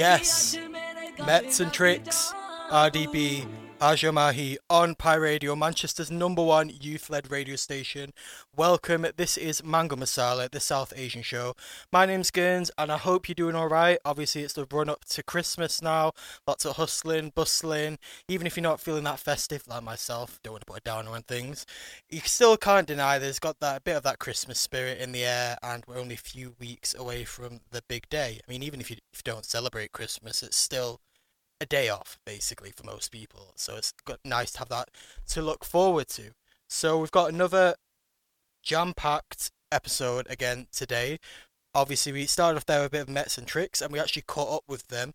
Yes, Metz and Trix, RDB, Aja Mahi on Pi Radio, Manchester's number one youth led radio station. Welcome, this is Mango Masala, the South Asian show. My name's Gurns, and I hope you're doing alright. Obviously, it's the run up to Christmas now, lots of hustling, bustling. Even if you're not feeling that festive like myself, don't want to put a downer on things, you still can't deny there's got that bit of that Christmas spirit in the air, and we're only a few weeks away from the big day. I mean, even if you, if you don't celebrate Christmas, it's still a day off basically for most people. So it's nice to have that to look forward to. So we've got another jam-packed episode again today. Obviously, we started off there with a bit of Metz and Trix, and we actually caught up with them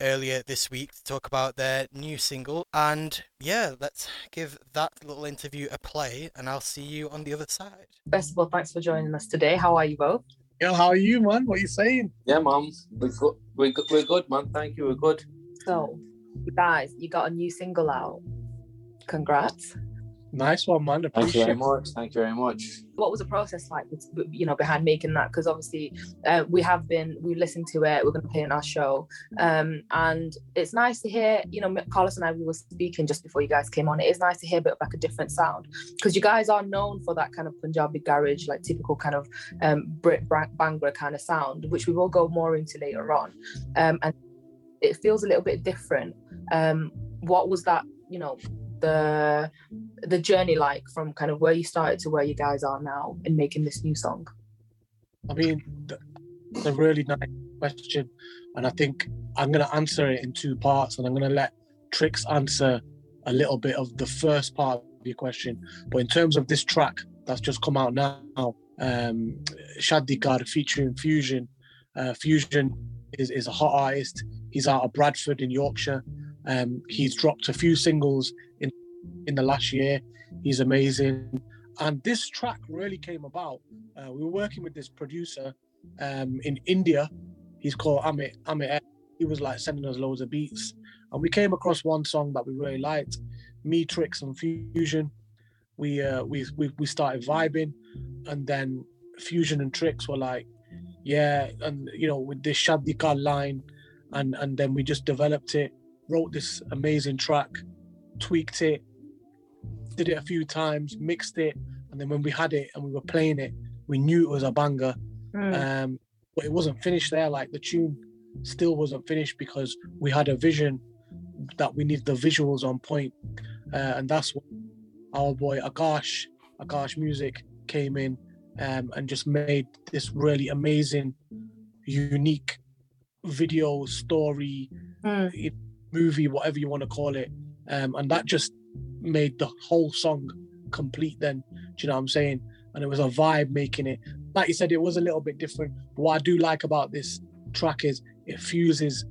earlier this week to talk about their new single. And yeah, let's give that little interview a play, and I'll see you on the other side. First of all, thanks for joining us today. How are you both? Yo, how are you, man? What are you saying? Yeah, mom. We're good. We're good, we're good man. Thank you. We're good. So, you guys, you got a new single out. Congrats. Nice one, man. Thank you very much. Thank you very much. What was the process like, you know, behind making that? Because obviously, uh, we have been, we listened to it. We're going to play it in our show, um, and it's nice to hear. You know, Carlos and I we were speaking just before you guys came on. It is nice to hear a bit of like a different sound because you guys are known for that kind of Punjabi garage, like typical kind of um, Brit bang- Bhangra kind of sound, which we will go more into later on, um, and it feels a little bit different. Um, what was that? You know, the the journey like from kind of where you started to where you guys are now in making this new song? I mean, it's a really nice question, and I think I'm going to answer it in two parts, and I'm going to let Trix answer a little bit of the first part of your question. But in terms of this track that's just come out now, um, Shaadi Kar featuring Fusion, uh, Fusion is, is a hot artist. He's out of Bradford in Yorkshire. Um, he's dropped a few singles in in the last year. He's amazing. And this track really came about. Uh, we were working with this producer um, in India. He's called Amit. Amit. He was like sending us loads of beats, and we came across one song that we really liked. Me, Trix, and Fusion. We uh, we we we started vibing, and then Fusion and Trix were like, yeah, and you know with this Shadika line, and and then we just developed it, wrote this amazing track, tweaked it, did it a few times, mixed it, and then when we had it and we were playing it, we knew it was a banger. Um, but it wasn't finished there. Like the tune still wasn't finished because we had a vision that we needed the visuals on point, uh, and that's when our boy Akash, Akash Music came in um, and just made this really amazing, unique video story, Mm. movie, whatever you want to call it, um, and that just made the whole song complete. Then, do you know what I'm saying? And it was a vibe making it. Like you said, it was a little bit different. But what I do like about this track is it fuses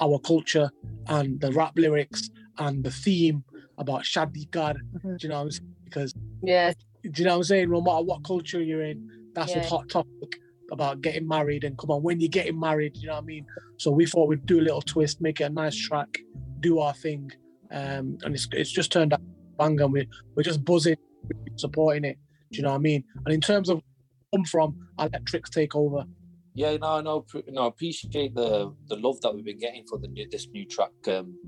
our culture and the rap lyrics and the theme about Shaadi Kar. Mhm. Do you know what I'm saying? Because Yeah, do you know what I'm saying? No matter what culture you're in, that's a hot topic about getting married. And come on, when you're getting married, you know what I mean? So we thought we'd do a little twist, make it a nice track, do our thing. Um, and it's it's just turned out bang and we're, we're just buzzing, supporting it. Do you know what I mean? And in terms of come from, I'll let Trix take over. Yeah, no, no, no. Appreciate the the love that we've been getting for the new, this new track, um,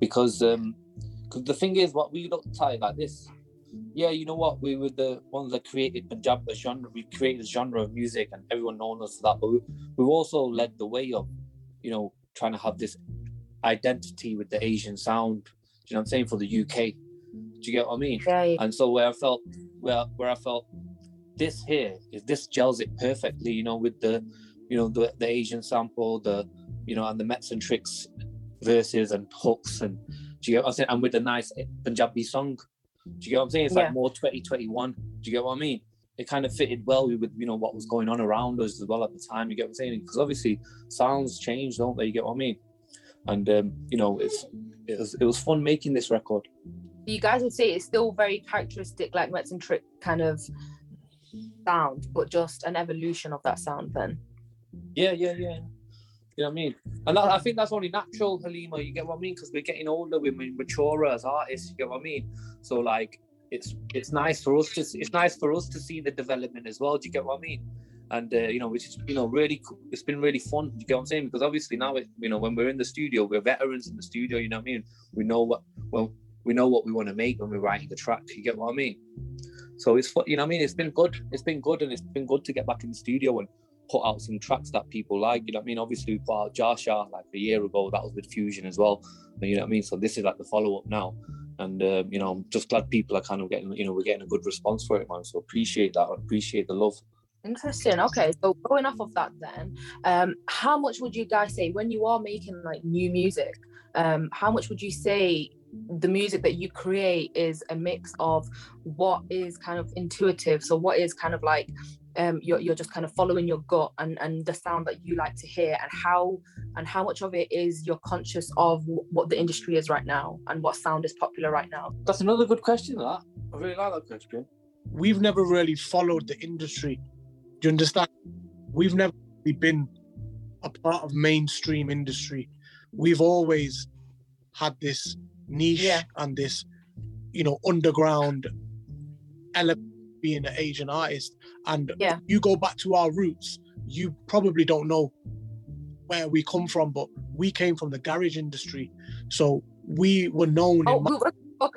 because um, cause the thing is, what we looked at like this. Yeah, you know what? We were the ones that created Punjab the genre. We created a genre of music, and everyone known us for that. But we, we've also led the way of, you know, trying to have this identity with the Asian sound. Do you know what I'm saying for the UK? Do you get what I mean? yeah. and so where I felt where where I felt this here is this gels it perfectly, you know, with the you know the the Asian sample, the you know, and the Metz and Trix verses and hooks and do you get what I'm saying? And with a nice Punjabi song. Do you get what I'm saying? It's Yeah. like more 2021. Do you get what I mean? It kind of fitted well with you know what was going on around us as well at the time. You get what I'm saying? Because obviously sounds change, don't they? You get what I mean? And um, you know, it's it was it was fun making this record. You guys would say it's still very characteristic, like Metz and Trick kind of sound, but just an evolution of that sound. Then, Yeah, yeah, yeah. You know what I mean? And that, I think that's only natural, Halima. You get what I mean? Because we're getting older, we're maturer as artists. You get what I mean? So like, it's it's nice for us to it's nice for us to see the development as well. Do you get what I mean? and uh, you know, which is you know really it's been really fun. You get what I'm saying? Because obviously now it, you know when we're in the studio, we're veterans in the studio. You know what I mean? We know what well we know what we want to make when we're writing the track. You get what I mean? So it's you know what I mean. It's been good. It's been good, and it's been good to get back in the studio and put out some tracks that people like. You know what I mean? Obviously, we put out Jasha like a year ago. That was with Fusion as well. You know what I mean? So this is like the follow up now. And um, you know, I'm just glad people are kind of getting, you know, we're getting a good response for it, man. So appreciate that. Appreciate the love. Interesting. Okay, so going off of that, then, um, how much would you guys say when you are making like new music? Um, how much would you say the music that you create is a mix of what is kind of intuitive? So, what is kind of like um, you're, you're just kind of following your gut and, and the sound that you like to hear and how and how much of it is you're conscious of what the industry is right now and what sound is popular right now. That's another good question that. I really like that question. We've never really followed the industry. Do you understand? We've never really been a part of mainstream industry. We've always had this niche yeah. and this you know underground element being an Asian artist. And yeah. you go back to our roots, you probably don't know where we come from, but we came from the garage industry. So we were known oh, in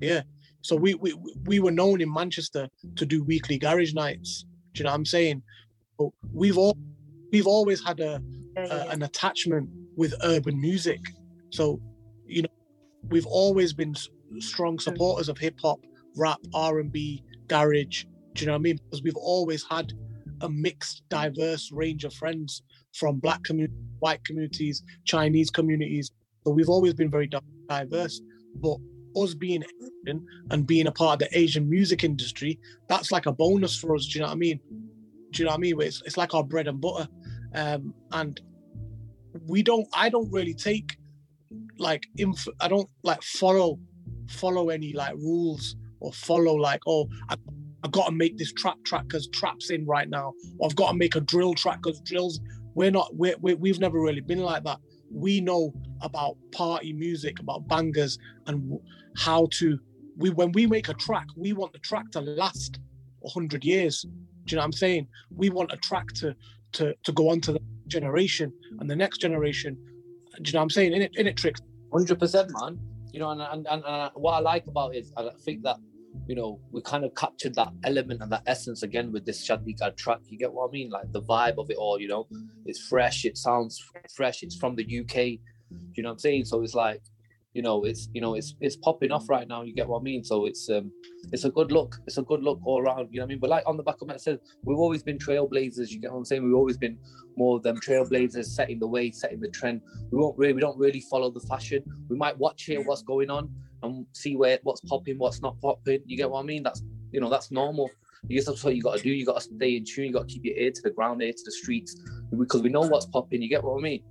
Yeah. So we, we we were known in Manchester to do weekly garage nights. Do you know what I'm saying? But we've all we've always had a, yeah, yeah. a an attachment with urban music. So, you know, we've always been strong supporters of hip hop, rap, R and B, garage. Do you know what I mean? Because we've always had a mixed, diverse range of friends from black communities, white communities, Chinese communities. So we've always been very diverse. But us being Asian and being a part of the Asian music industry, that's like a bonus for us. Do you know what I mean? Do you know what I mean? It's, it's like our bread and butter. Um, and we don't, I don't really take like, inf- I don't like follow, follow any like rules or follow like, oh, I, I got to make this trap track because trap's in right now. Or I've got to make a drill track because drills. We're not. We're, we we've never really been like that. We know about party music, about bangers, and how to. We when we make a track, we want the track to last hundred years. Do you know what I'm saying? We want a track to to to go on to the generation and the next generation. Do you know what I'm saying? In it, in it, Trix. Hundred percent, man you know, and, and, and, and what I like about it is I think that, you know, we kind of captured that element and that essence again with this Chandigarh track. You get what I mean? Like the vibe of it all, you know, it's fresh, it sounds fresh, it's from the UK. You know what I'm saying? So it's like, you know, it's you know, it's it's popping off right now. You get what I mean? So it's um, it's a good look. It's a good look all around. You know what I mean? But like on the back of my said, we've always been trailblazers. You get what I'm saying? We've always been more of them trailblazers, setting the way, setting the trend. We won't really, we don't really follow the fashion. We might watch here what's going on and see where what's popping, what's not popping. You get what I mean? That's you know, that's normal. Guess that's what you got to do. You got to stay in tune. You got to keep your ear to the ground, ear to the streets, because we know what's popping. You get what I mean?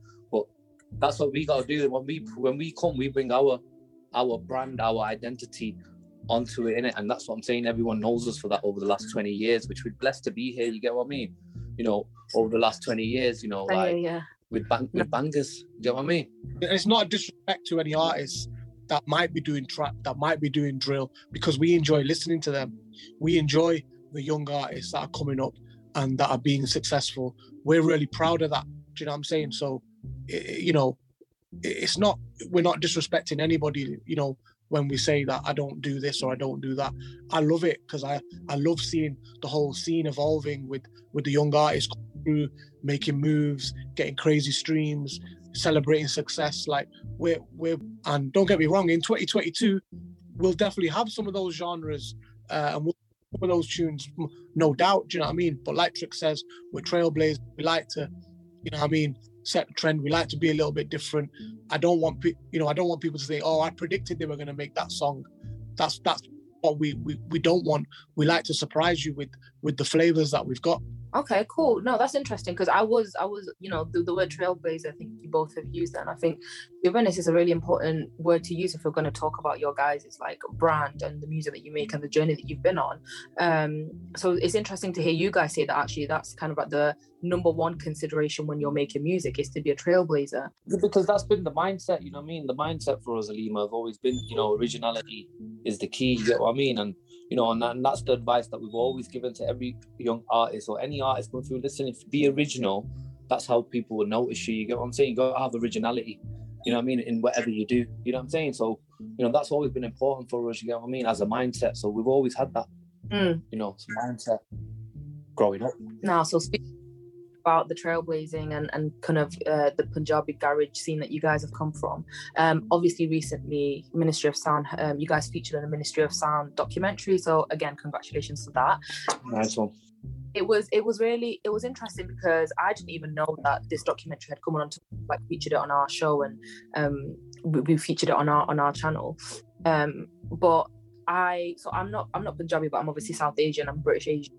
But that's what we got to do. When we when we come, we bring our our brand, our identity onto it in it, and that's what I'm saying. Everyone knows us for that over the last 20 years, which we're blessed to be here. You get what I mean? You know, over the last 20 years, you know, like yeah. with bang with bangers. You get what I mean? It's not a disrespect to any artists that might be doing trap, that might be doing drill, because we enjoy listening to them. We enjoy the young artists that are coming up and that are being successful. We're really proud of that. Do you know what I'm saying? So, you know, it's not we're not disrespecting anybody you know when we say that I don't do this or I don't do that. I love it because I I love seeing the whole scene evolving with with the young artists through making moves, getting crazy streams, celebrating success. Like we're we're and don't get me wrong, in 2022 we'll definitely have some of those genres uh, and we'll some of those tunes, no doubt. Do you know what I mean? But like Trick says, we're trailblazers. We like to, you know what I mean, set trend. We like to be a little bit different. I don't want you know I don't want people to think, oh, I predicted they were going to make that song. That's that's what we, we we don't want. We like to surprise you with with the flavors that we've got. Okay, cool. No, that's interesting because I was, I was, you know, the, the word trailblazer. I think you both have used that, and I think awareness is a really important word to use if we're going to talk about your guys. It's like brand and the music that you make and the journey that you've been on. Um, so it's interesting to hear you guys say that. Actually, that's kind of like the number one consideration when you're making music is to be a trailblazer. Because that's been the mindset. You know what I mean? The mindset for us, Alima, have always been, you know, originality is the key. You get what I mean? And you know, and, and that's the advice that we've always given to every young artist or any artist going through. Listen, if be original, that's how people will notice you. You get what I'm saying? You got to have originality. You know what I mean? In whatever you do, you know what I'm saying? So, you know, that's always been important for us. You get what I mean? As a mindset. So we've always had that, Mm. you know, mindset growing up. Now, so speaking about the trailblazing and, and kind of uh, the Punjabi garage scene that you guys have come from, um, obviously recently Ministry of Sound, um, you guys featured in a Ministry of Sound documentary. So again, congratulations to that. Nice one. It was it was really it was interesting because I didn't even know that this documentary had come on to like featured it on our show and um, we, we featured it on our on our channel. Um, but I so I'm not I'm not Punjabi, but I'm obviously South Asian. I'm British Asian,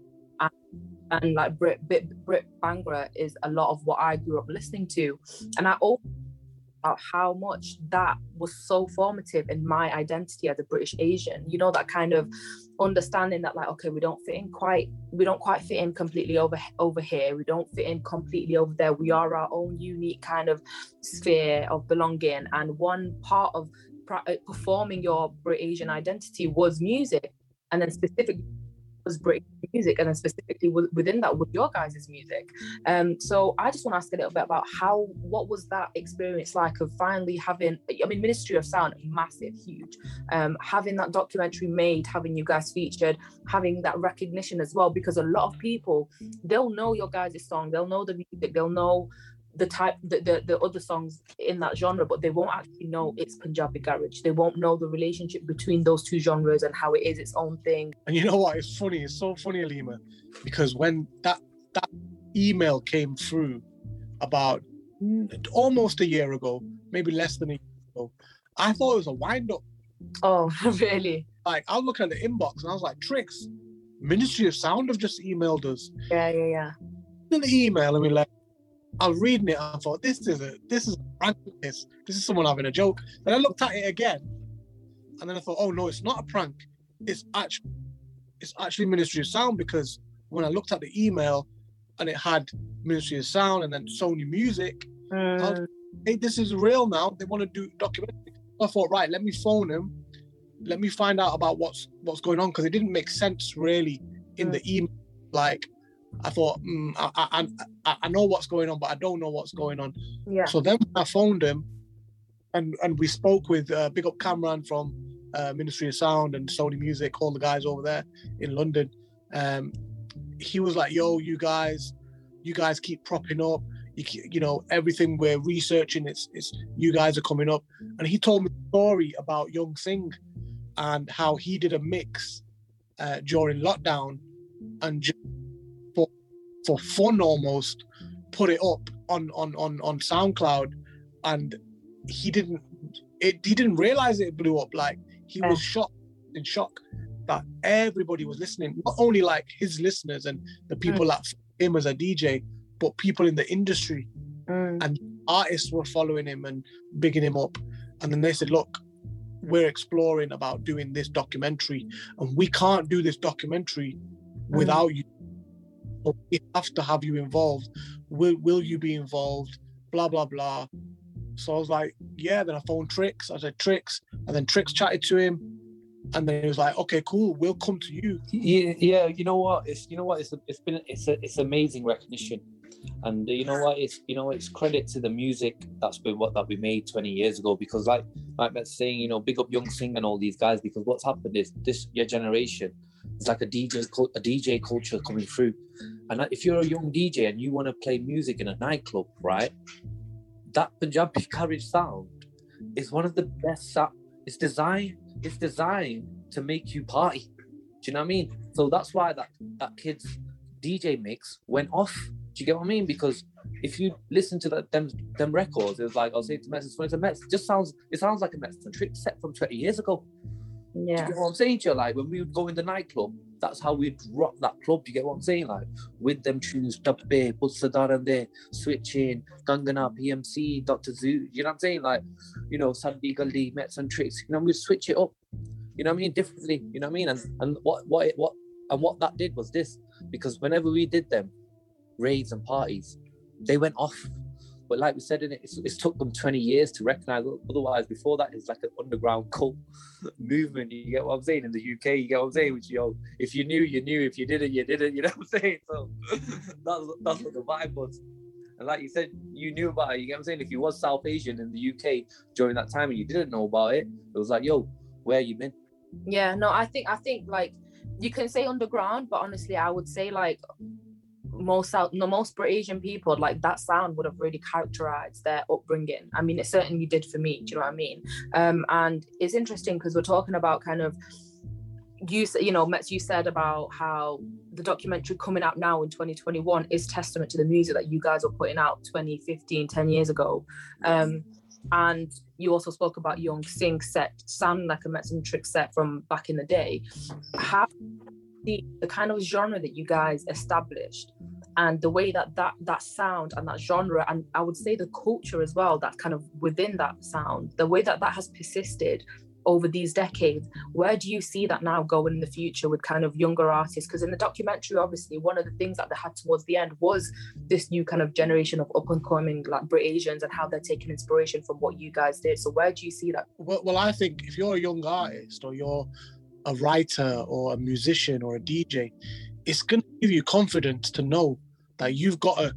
and, like Brit, Brit Brit Bhangra is a lot of what I grew up listening to, and I always about how much that was so formative in my identity as a British Asian. You know that kind of understanding that like okay we don't fit in quite we don't quite fit in completely over over here. We don't fit in completely over there. We are our own unique kind of sphere of belonging. And one part of uh, performing your Brit Asian identity was music. And then specifically was British music and then specifically within that was your guys' music. Um so I just want to ask a little bit about how what was that experience like of finally having I mean Ministry of Sound massive huge. Um having that documentary made having you guys featured having that recognition as well because a lot of people they'll know your guys' song they'll know the music they'll know the type the, the the other songs in that genre but they won't actually know it's punjabi garage they won't know the relationship between those two genres and how it is its own thing And you know what? It's funny. It's so funny, Alima, because when that that email came through about almost a year ago, maybe less than a year ago, I thought it was a wind up. oh really Like I was looking at the inbox and I was like, Trix, Ministry of Sound have just emailed us. yeah yeah yeah In the email, and we like, I was reading it. And I thought, this is a this is a prank. This this is someone having a joke. Then I looked at it again, and then I thought, oh no, it's not a prank. It's actually it's actually Ministry of Sound because when I looked at the email, and it had Ministry of Sound and then Sony Music, Mm, hey, this is real now. They want to do documentary. I thought, right, let me phone him. Let me find out about what's what's going on because it didn't make sense really in the email. Like, I thought, mm, I, I, I know what's going on, but I don't know what's going on. yeah So then I phoned him, and and we spoke with uh, Big Up Cameron from uh, Ministry of Sound and Sony Music, all the guys over there in London. Um, he was like, "Yo, you guys, you guys keep propping up. You, you know everything we're researching. It's it's you guys are coming up." And he told me a story about Yung Singh and how he did a mix uh, during lockdown and just for fun almost put it up on on on on SoundCloud, and he didn't it he didn't realize it blew up. Like he was shocked in shock that everybody was listening, not only like his listeners and the people that him as a DJ, but people in the industry, Mm, artists were following him and bigging him up. And then they said, look. We're exploring about doing this documentary, and we can't do this documentary without you. We have to have you involved. Will Will you be involved? Blah blah blah. So I was like, yeah. Then I phoned Trix. I said Trix, and then Trix chatted to him, and then he was like, okay, cool. We'll come to you. Yeah, yeah. You know what? It's you know what? It's it's been it's a, it's amazing recognition, and you know what? It's you know it's credit to the music that's been what that we made 20 years ago because like like Metz saying, you know, big up Yung Singh and all these guys because what's happened is this your generation is like a DJ a DJ culture coming through, and if you're a young DJ and you want to play music in a nightclub, right? That Punjabi garage sound is one of the best. It's designed. It's designed to make you party. Do you know what I mean? So that's why that that kid's DJ mix went off. Do you get what I mean? Because if you listen to that them them records, it was like I'll say to Metz, it's a Metz. It just sounds it sounds like a Metz and trick set from 20 years ago. Do yeah you get what I'm saying to you? Like when we would go in the nightclub, that's how we'd rock that club. Do you get what I'm saying? Like with them tunes, Dabbe, there, Switching, Gangana, PMC, Dr. Zeus. You know what I'm saying? Like, you know, Sandy Gully, Metz and Trix. You know, we'd switch it up. You know what I mean? Differently. You know what I mean? And and what what it, what and what that did was this, because whenever we did them, raves and parties, they went off. But like we said in it, it's, it's took them 20 years to recognize. Otherwise, before that, it's like an underground cult movement. You get what I'm saying? In the UK, you get what I'm saying? Which, yo, if you knew, you knew. If you didn't, you didn't. You know what I'm saying? So that's, that's what the vibe was. And like you said, you knew about it. You get what I'm saying? If you was South Asian in the UK during that time and you didn't know about it, it was like, yo, where you been? Yeah, no, I think I think like you can say underground, but honestly, I would say like most South, no, most Asian people, like that sound would have really characterized their upbringing. I mean, it certainly did for me. Do you know what I mean? Um, and it's interesting because we're talking about kind of you you know Metz, you said about how the documentary coming out now in 2021 is testament to the music that you guys were putting out 2015 10 years ago um, and you also spoke about Yung Singh set sound like a Metz and Trix set from back in the day how the, the kind of genre that you guys established and the way that that that sound and that genre and i would say the culture as well that kind of within that sound the way that that has persisted over these decades where do you see that now going in the future with kind of younger artists? Because in the documentary obviously one of the things that they had towards the end was this new kind of generation of up and coming like brit asians and how they're taking inspiration from what you guys did. So where do you see that? Well, well i think if you're a young artist or you're a writer or a musician or a dj it's going to give you confidence to know that you've got a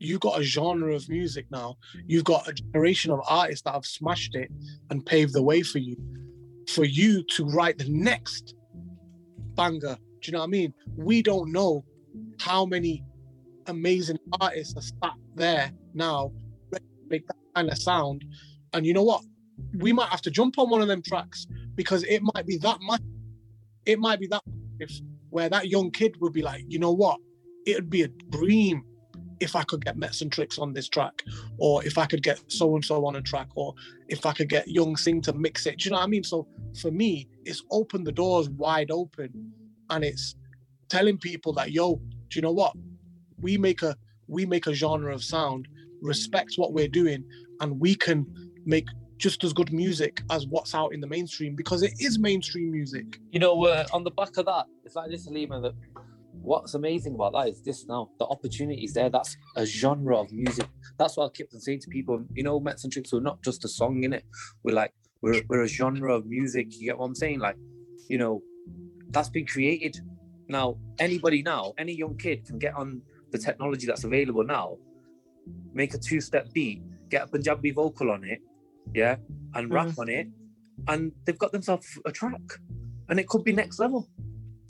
you've got a genre of music now. You've got a generation of artists that have smashed it and paved the way for you, for you to write the next banger. Do you know what I mean? We don't know how many amazing artists are sat there now ready to make that kind of sound. And you know what? We might have to jump on one of them tracks because it might be that much. It might be that where that young kid would be like, you know what? It would be a dream if I could get Metz and Trix on this track, or if I could get so and so on a track, or if I could get Yung Singh to mix it. Do you know what I mean? So for me, it's opened the doors wide open, and it's telling people that yo, do you know what? We make a we make a genre of sound, respect what we're doing, and we can make just as good music as what's out in the mainstream because it is mainstream music. You know, uh, on the back of that, it's like this, Lima, that what's amazing about that is this now the opportunities there. That's a genre of music. That's what i keep on saying to people you know Metz and Trix we're not just a song in it we're like we're, we're a genre of music you get what i'm saying? Like you know that's been created. Now anybody now any young kid can get on the technology that's available now make a two-step beat get a punjabi vocal on it yeah and rap mm-hmm. on it and they've got themselves a track and it could be next level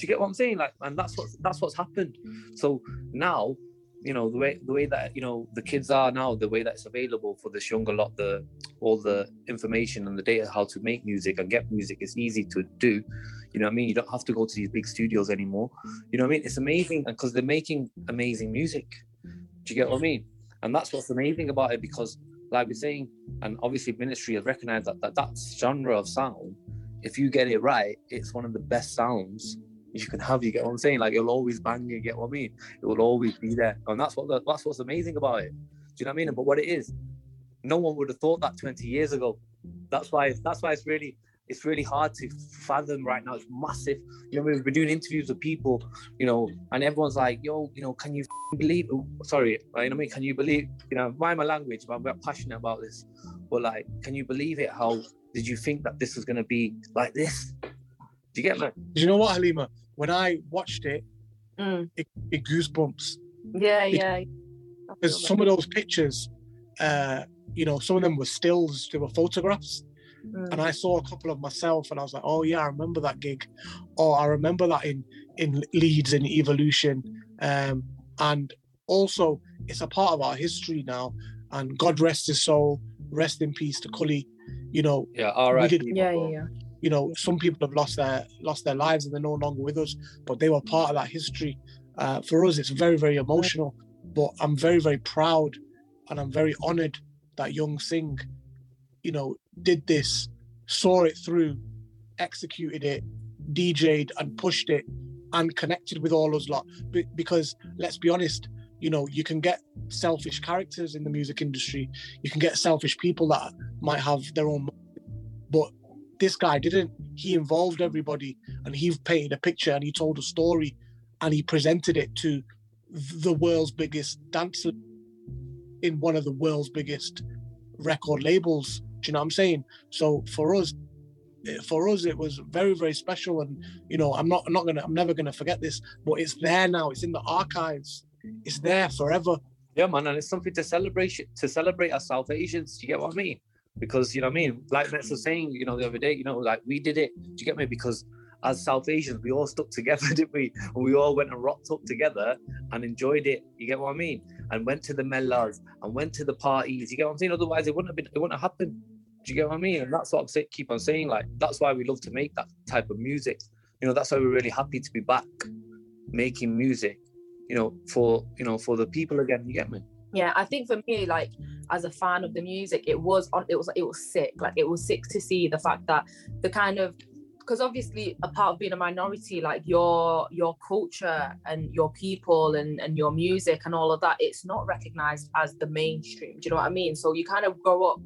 do you get what I'm saying? Like, and that's what that's what's happened. So now, you know, the way the way that you know the kids are now, the way that's available for this younger lot, the all the information and the data how to make music and get music is easy to do. You know what I mean? You don't have to go to these big studios anymore. You know what I mean? It's amazing because they're making amazing music. Do you get what I mean? And that's what's amazing about it because, like we're saying, and obviously Ministry has recognized that that, that genre of sound, if you get it right, it's one of the best sounds you can have. You get what I'm saying? Like it'll always bang. You get what I mean? It will always be there, and that's what the, that's what's amazing about it. Do you know what I mean? But what it is, no one would have thought that 20 years ago. That's why that's why it's really it's really hard to fathom right now. It's massive. You know, we've been doing interviews with people, you know, and everyone's like, "Yo, you know, can you believe?" Oh, sorry, you know what I mean? Can you believe? You know, mind my language, but I'm very passionate about this. But like, can you believe it? How did you think that this was going to be like this? Do you get me? Do you know what, Halima? When I watched it, mm. it, it goosebumps. Yeah, yeah. Because some of those pictures, uh, you know, some of them were stills, they were photographs. Mm. And I saw a couple of myself and I was like, oh yeah, I remember that gig. Or I remember that in in Leeds in Evolution. Um, and also it's a part of our history now. And God rest his soul, rest in peace to Cully. You know, yeah, all right. Did, yeah, yeah, yeah you know some people have lost their lost their lives and they're no longer with us but they were part of that history uh, for us it's very very emotional but i'm very very proud and i'm very honored that Yung Singh you know did this saw it through executed it dj'd and pushed it and connected with all those lot because let's be honest you know you can get selfish characters in the music industry you can get selfish people that might have their own but this guy didn't. He involved everybody and he painted a picture and he told a story and he presented it to the world's biggest dancer. in one of the world's biggest record labels. You know what I'm saying? So for us, for us, it was very, very special. And you know, I'm not, I'm not gonna, I'm never gonna forget this. But it's there now. It's in the archives. It's there forever. Yeah, man, and it's something to celebrate to celebrate as South Asians. Do you get what I mean? Because you know what I mean. Like Metz was saying, you know, the other day, you know, like we did it. Do you get me? Because as South Asians, we all stuck together, didn't we? And we all went and rocked up together and enjoyed it. You get what I mean? And went to the mellas and went to the parties. You get what I'm saying? Otherwise, it wouldn't have been. It wouldn't have happened. Do you get what I mean? And that's what saying. Keep on saying. Like that's why we love to make that type of music. You know, that's why we're really happy to be back making music. You know, for you know for the people again. You get me? yeah i think for me like as a fan of the music it was on it was it was sick like it was sick to see the fact that the kind of because obviously a part of being a minority like your your culture and your people and and your music and all of that it's not recognized as the mainstream do you know what i mean so you kind of grow up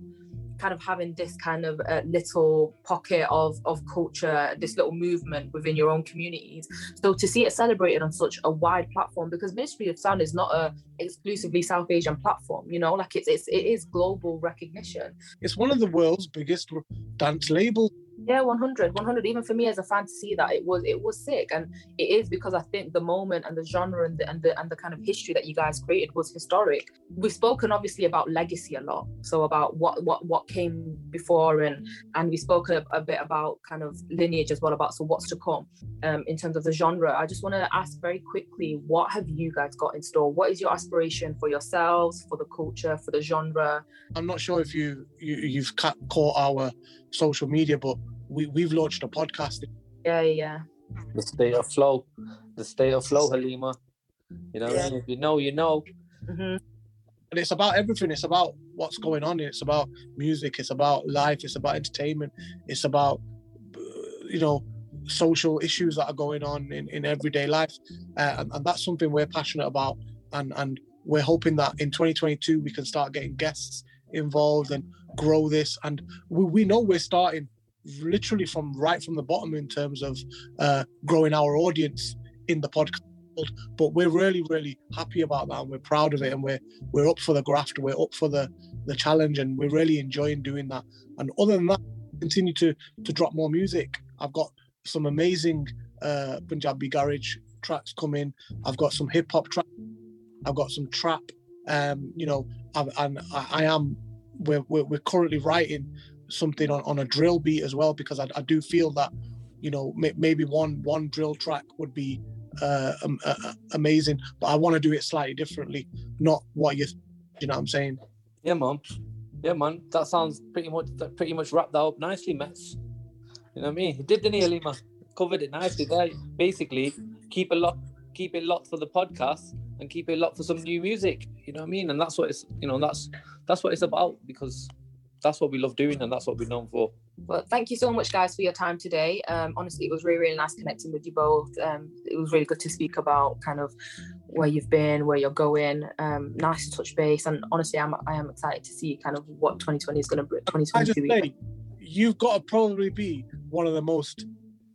kind of having this kind of uh, little pocket of of culture this little movement within your own communities so to see it celebrated on such a wide platform because ministry of sound is not a exclusively south asian platform you know like it's, it's it is global recognition It's one of the world's biggest dance labels. Yeah 100 100 even for me as a fan to see that it was it was sick. And it is because i think the moment and the genre and the, and the and the kind of history that you guys created was historic. We've spoken obviously about legacy a lot. So about what what what came before and and we spoke a, a bit about kind of lineage as well about so what's to come um in terms of the genre. I just want to ask very quickly what have you guys got in store? What is your aspiration for yourselves for the culture for the genre? I'm not sure if you, you you've ca- caught our social media, but we we've launched a podcast. yeah yeah The state of flow, the state of flow, Halima. You know, Yeah. if you know, you know. hmm and it's about everything. It's about what's going on. It's about music. It's about life. It's about entertainment. It's about uh, you know social issues that are going on in, in everyday life, uh, and, and that's something we're passionate about. And and we're hoping that in 2022 we can start getting guests involved and grow this. And we, we know we're starting literally from right from the bottom in terms of uh, growing our audience in the podcast. But we're really, really happy about that, and we're proud of it, and we're we're up for the graft, we're up for the the challenge, and we're really enjoying doing that. And other than that, continue to to drop more music. I've got some amazing uh, Punjabi garage tracks coming. I've got some hip hop tracks. I've got some trap. Um, you know, I've, and I, I am. We're, we're currently writing something on, on a drill beat as well because I, I do feel that you know may, maybe one one drill track would be uh, um, uh, amazing, but I want to do it slightly differently, not what you, you know what I'm saying. Yeah, man. Yeah, man. That sounds pretty much that pretty much wrapped that up nicely, Metz. You know what I mean? He did, didn't he? Covered it nicely there. Basically, keep it locked, keep it locked for the podcast, and keep it locked for some new music. You know what I mean? And that's what it's, you know, that's that's what it's about because that's what we love doing and that's what we're known for. Well, thank you so much, guys, for your time today. Um, honestly, it was really, really nice connecting with you both. Um, it was really good to speak about kind of where you've been, where you're going. Um, nice to touch base, and honestly, I'm I am excited to see kind of what 2020 is going to bring. I just 2022. say, you've got to probably be one of the most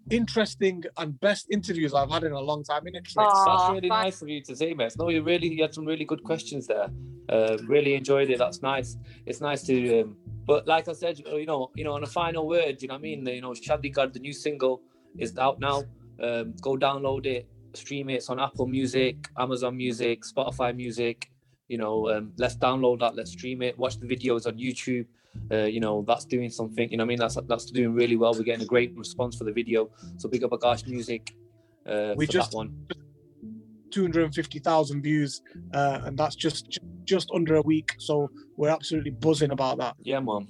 interesting and best interviews I've had in a long time in it. Aw. That's really thank- nice of you to say, Metz. No, you really you had some really good questions there. Uh, really enjoyed it. That's nice. It's nice to, um, but like I said, you know, you know, on a final word, you know what I mean. You know, Shaadi Kar, the new single is out now. Um, go download it, stream it. It's on Apple Music, Amazon Music, Spotify Music. You know, um, let's download that. Let's stream it. Watch the videos on YouTube. Uh, you know, that's doing something. You know, what I mean, that's that's doing really well. We're getting a great response for the video. So big up Akash Music. Uh, We for just- that one. 250,000 views, uh, and that's just just under a week. So we're absolutely buzzing about that. Yeah, mom.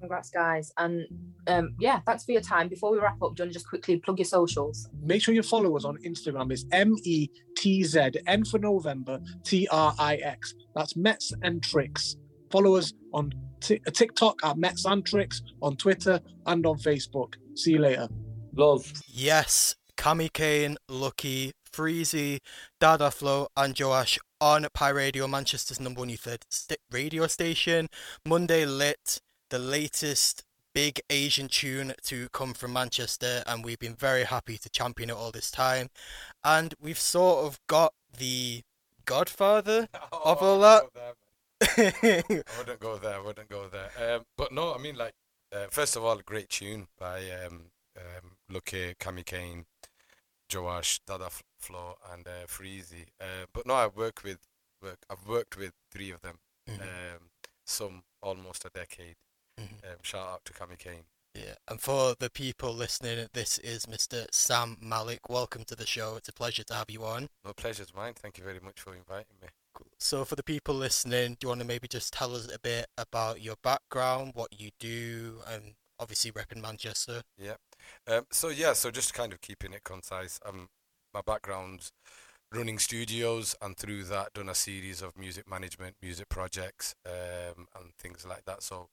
Congrats, guys, and um, yeah, thanks for your time. Before we wrap up, do you want to just quickly plug your socials? Make sure you follow us on Instagram. It's M E T Z N for November T R I X. That's Metz and Trix. Follow us on Ti- TikTok at Metz and Trix, on Twitter and on Facebook. See you later. Love. Yes, Cami Kane, Lucky, Freezy, Dada Flow, and Joash on Pi Radio, Manchester's number one youth st- radio station. Monday Lit, the latest big Asian tune to come from Manchester, and we've been very happy to champion it all this time. And we've sort of got the godfather of all that. Oh, I wouldn't go there. I wouldn't go there. Um, but no, I mean, like, uh, first of all, a great tune by um, um, Lucky, Cami Kane, Joash, Dada Flo, and uh, Freezy. Uh, but no, I've worked with work. I've worked with three of them. Mhm. Um, some almost a decade. Mhm. Um, shout out to Cami Kane. Yeah, and for the people listening, this is Mr. Sam Malik. Welcome to the show. It's a pleasure to have you on. No pleasure's mine. Thank you very much for inviting me. So, for the people listening, do you want to maybe just tell us a bit about your background, what you do, and obviously repping Manchester? Um, so yeah, so just kind of keeping it concise. Um, my background's running studios, and through that, done a series of music management, music projects, um, and things like that. So,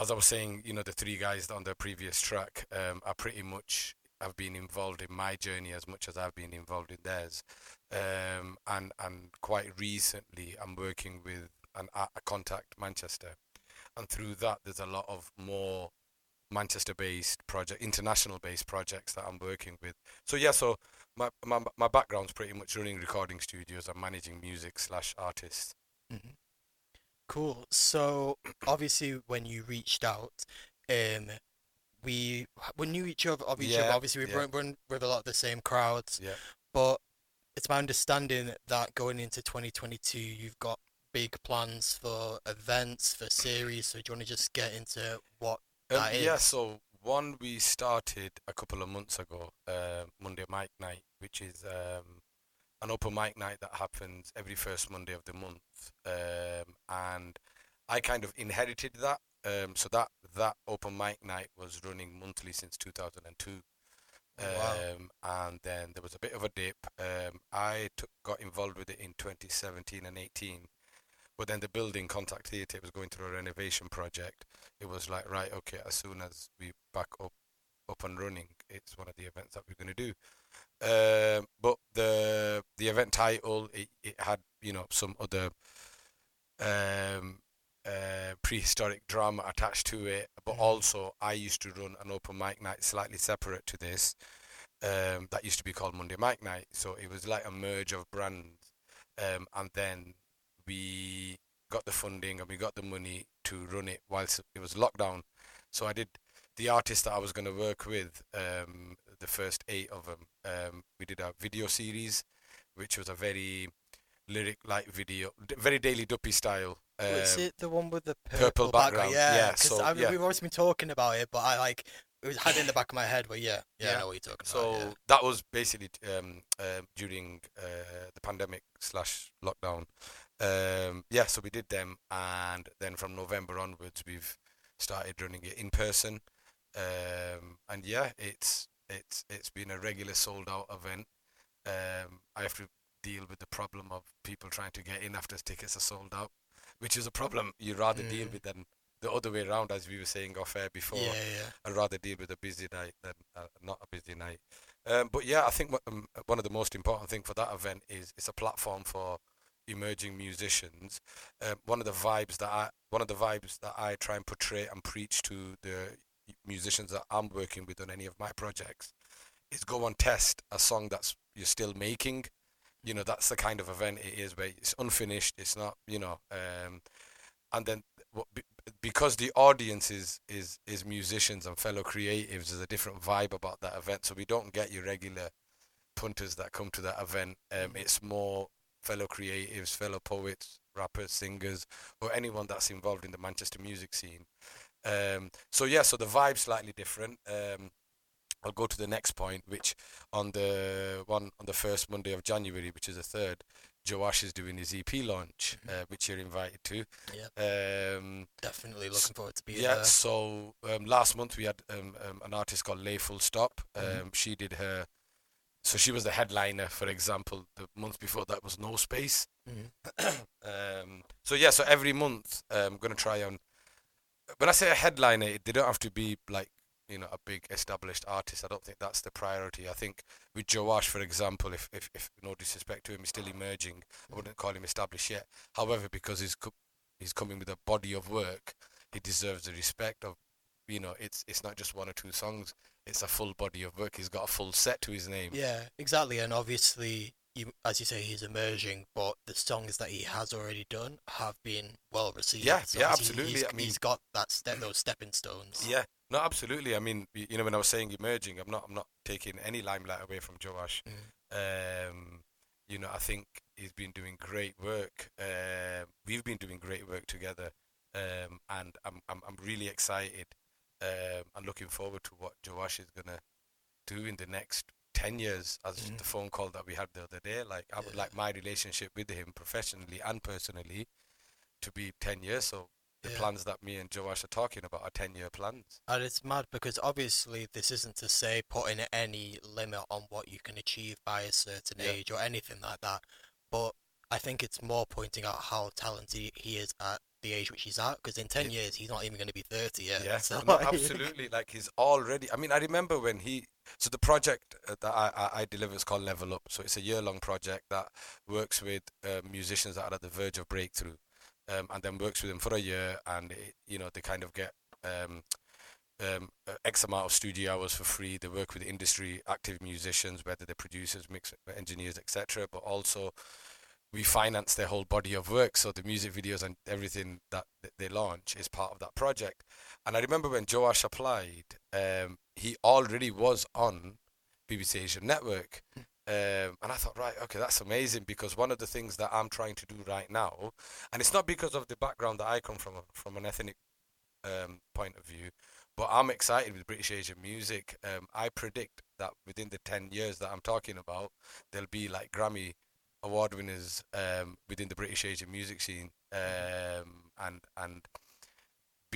as I was saying, you know, the three guys on the previous track um, are pretty much have been involved in my journey as much as I've been involved in theirs. Um, and and quite recently, I'm working with an a contact Manchester, and through that, there's a lot of more Manchester-based project, international-based projects that I'm working with. So yeah, so my my my background's pretty much running recording studios and managing music slash artists. hmm Cool. So, obviously, when you reached out, um, we we knew each other. Of each other. Obviously, we yeah. run, with a lot of the same crowds. Yeah. But it's my understanding that going into 2022, you've got big plans for events, for series. So, do you want to just get into what Um, That yeah, so one we started a couple of months ago, uh, Monday Mic Night, which is um, an open mic night that happens every first Monday of the month, um, and I kind of inherited that. Um, so that that open mic night was running monthly since 2002. Wow. Um, and then there was a bit of a dip. Um, I took, got involved with it in 2017 and 18, but then the building Contact Theatre was going through a renovation project. It was like, right, okay, as soon as we back up, up and running, it's one of the events that we're going to do. Um, but the the event title, it, it had you know some other um, uh, prehistoric drama attached to it, but Mhm. also I used to run an open mic night slightly separate to this. Um, that used to be called Monday Mic Night, so it was like a merge of brands. Um, and then we got the funding and we got the money to run it whilst it was lockdown. So I did the artists that I was going to work with, um, the first eight of them. Um, we did a video series, which was a very lyric like video, very daily duppy style. Um, is it the one with the purple purple, background, Yeah, yeah, 'cause so, I, yeah. we've always been talking about it, but I like it was had in the back of my head. But yeah, yeah, I know what you're talking So about. yeah. that was basically um, um, during uh, the pandemic slash lockdown. Um, yeah, so we did them, and then from November onwards, we've started running it in person. Um, and yeah, it's it's it's been a regular sold out event. Um, I have to deal with the problem of people trying to get in after tickets are sold out, which is a problem you'd rather deal Mm. with than the other way around, as we were saying off air before. Yeah, yeah. I'd rather deal with a busy night than uh, not a busy night. Um, but yeah, I think what, um, one of the most important thing for that event is it's a platform for emerging musicians. Um, one of the vibes that I one of the vibes that I try and portray and preach to the musicians that I'm working with on any of my projects is go and test a song that's you're still making. You know, that's the kind of event it is where it's unfinished. It's not, you know, um, and then because the audience is, is is musicians and fellow creatives, there's a different vibe about that event. So we don't get your regular punters that come to that event. Um, it's more fellow creatives, fellow poets, rappers, singers, or anyone that's involved in the Manchester music scene. Um, so yeah, so the vibe's slightly different. Um, I'll go to the next point, which on the one on the first Monday of January, which is the third, Joash is doing his EP launch, uh, which you're invited to. Um, Definitely looking forward to being yeah, there. so um, last month we had um, um, an artist called Lay Full Stop. Um, Mhm. She did her, so she was the headliner, for example. The month before that was No Space. Mhm. um, so yeah, so every month um, I'm gonna try and. When I say a headliner, it- they don't have to be like you know a big established artist. I don't think that's the priority. I think with Joash, for example, if if, if no disrespect to him, he's still emerging. I wouldn't call him established yet. However, because he's co- he's coming with a body of work, he deserves the respect of you know it's it's not just one or two songs. It's a full body of work. He's got a full set to his name. Yeah, exactly. And obviously, you, as you say, he's emerging, but the songs that he has already done have been well received. Yeah, So yeah, absolutely. He's, I mean- he's got that step, those stepping stones. Yeah, no, absolutely. I mean, you know, when I was saying emerging, I'm not, I'm not taking any limelight away from Joash. Um, you know, I think he's been doing great work. Um we've been doing great work together, um, and I'm, I'm, I'm really excited um, and looking forward to what Joash is gonna do in the next ten years. As Mhm. the phone call that we had the other day, like I would Yeah. like my relationship with him professionally and personally to be ten years. So the Yeah. plans that me and Joash are talking about are ten year plans. And it's mad because obviously this isn't to say putting any limit on what you can achieve by a certain Yeah. age or anything like that. But I think it's more pointing out how talented he is at the age which he's at. Because in ten Yeah. years he's not even going to be thirty yet. Yeah, So no, absolutely. Like he's already. I mean, I remember when he. So the project uh, that I, I, I deliver is called Level Up. So it's a year-long project that works with uh, musicians that are at the verge of breakthrough, um, and then works with them for a year, and it, you know they kind of get um, um, uh, X amount of studio hours for free. They work with industry active musicians, whether they're producers, mix engineers, etc. But also we finance their whole body of work. So the music videos and everything that they launch is part of that project. And I remember when Joash applied, um, he already was on BBC Asian Network. Um, and I thought, right, okay, that's amazing because one of the things that I'm trying to do right now, and it's not because of the background that I come from, from an ethnic um, point of view, but I'm excited with British Asian music. Um, I predict that within the 10 years that I'm talking about, there'll be like Grammy award winners um, within the British Asian music scene, um, and and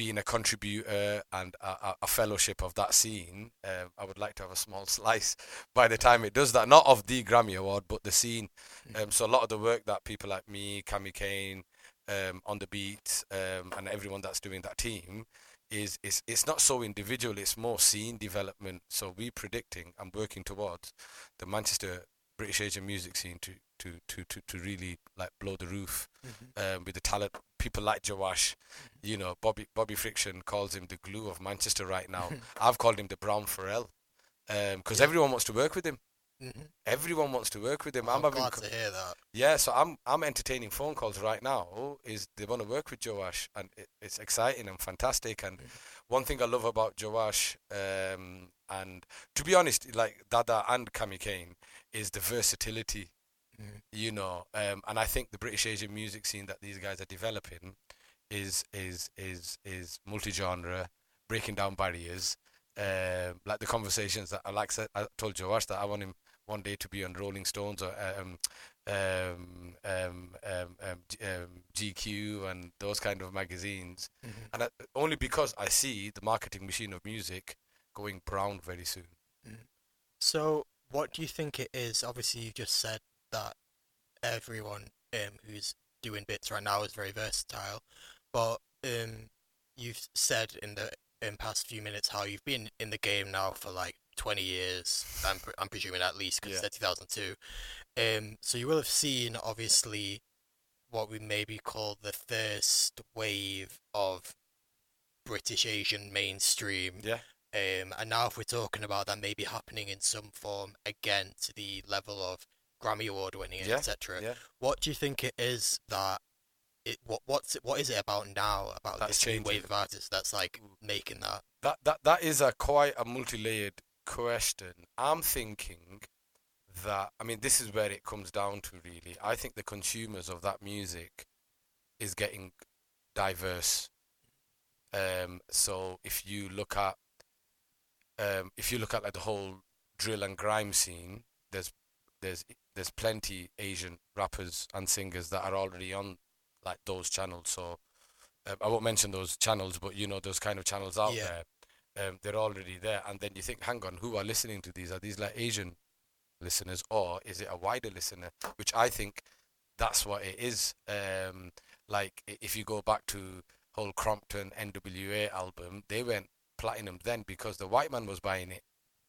being a contributor and a, a- fellowship of that scene, um, I would like to have a small slice by the time it does that. Not of the Grammy award, but the scene. Um, so a lot of the work that people like me, Cami Kane, um, on the beat, um, and everyone that's doing that team is is it's not so individual. It's more scene development. So we predicting and working towards the Manchester British Asian music scene to to to to, to really like blow the roof Mhm. um, with the talent people like Joash. You know, Bobby Bobby Friction calls him the glue of Manchester right now. I've called him the Brown Pharrell because Yeah. everyone wants to work with him. Mhm. Everyone wants to work with him. I'm I'm glad co- to hear that. yeah, so I'm I'm entertaining phone calls right now. Is they want to work with Joash, and it, it's exciting and fantastic. And one thing I love about Joash, um, and to be honest, like Dada and Kami Kane, is the versatility. You know, um, and I think the British Asian music scene that these guys are developing is is is is multi-genre, breaking down barriers. Um, like the conversations that I like said, I told Joash that I want him one day to be on Rolling Stones or um, um, um, um, um, um, GQ and those kind of magazines, Mhm. and I, only because I see the marketing machine of music going brown very soon. So, what do you think it is? Obviously, you just said that everyone um, who's doing bits right now is very versatile, but um, you've said in the in past few minutes how you've been in the game now for like 20 years. I'm, pre- I'm presuming at least because Yeah. it's 2002. Um, so you will have seen obviously what we maybe call the first wave of British Asian mainstream Yeah, um, and now if we're talking about that maybe happening in some form again to the level of Grammy award winning, Yeah, etc. yeah. What do you think it is that it what what's it, what is it about now about That's this new changing. wave of artists that's like making that? that that that is a quite a multi-layered question. I'm thinking that I mean this is where it comes down to really. I think the consumers of that music is getting diverse. Um, so if you look at um, if you look at like the whole drill and grime scene, there's there's there's plenty Asian rappers and singers that are already on like those channels. So um, I won't mention those channels, but you know those kind of channels out Yeah. there. Um, they're already there, and then you think, hang on, who are listening to these? Are these like Asian listeners, or is it a wider listener? Which I think that's what it is. Um, like if you go back to whole Compton NWA album, they went platinum then because the white man was buying it.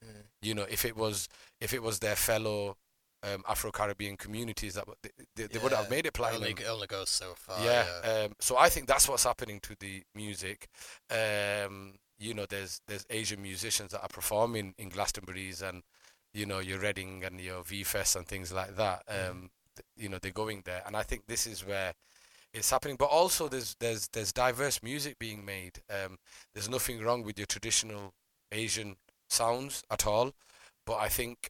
Mm. You know, if it was if it was their fellow um, Afro Caribbean communities that they, they, they would have made it platinum. only, only goes so far. yeah. Um, so I think that's what's happening to the music. Um, you know, there's there's Asian musicians that are performing in Glastonbury's and you know, your Reading and your V Fest and things like that. Um, th- you know, they're going there, and I think this is where it's happening. But also, there's there's there's diverse music being made. Um, there's nothing wrong with your traditional Asian sounds at all, but I think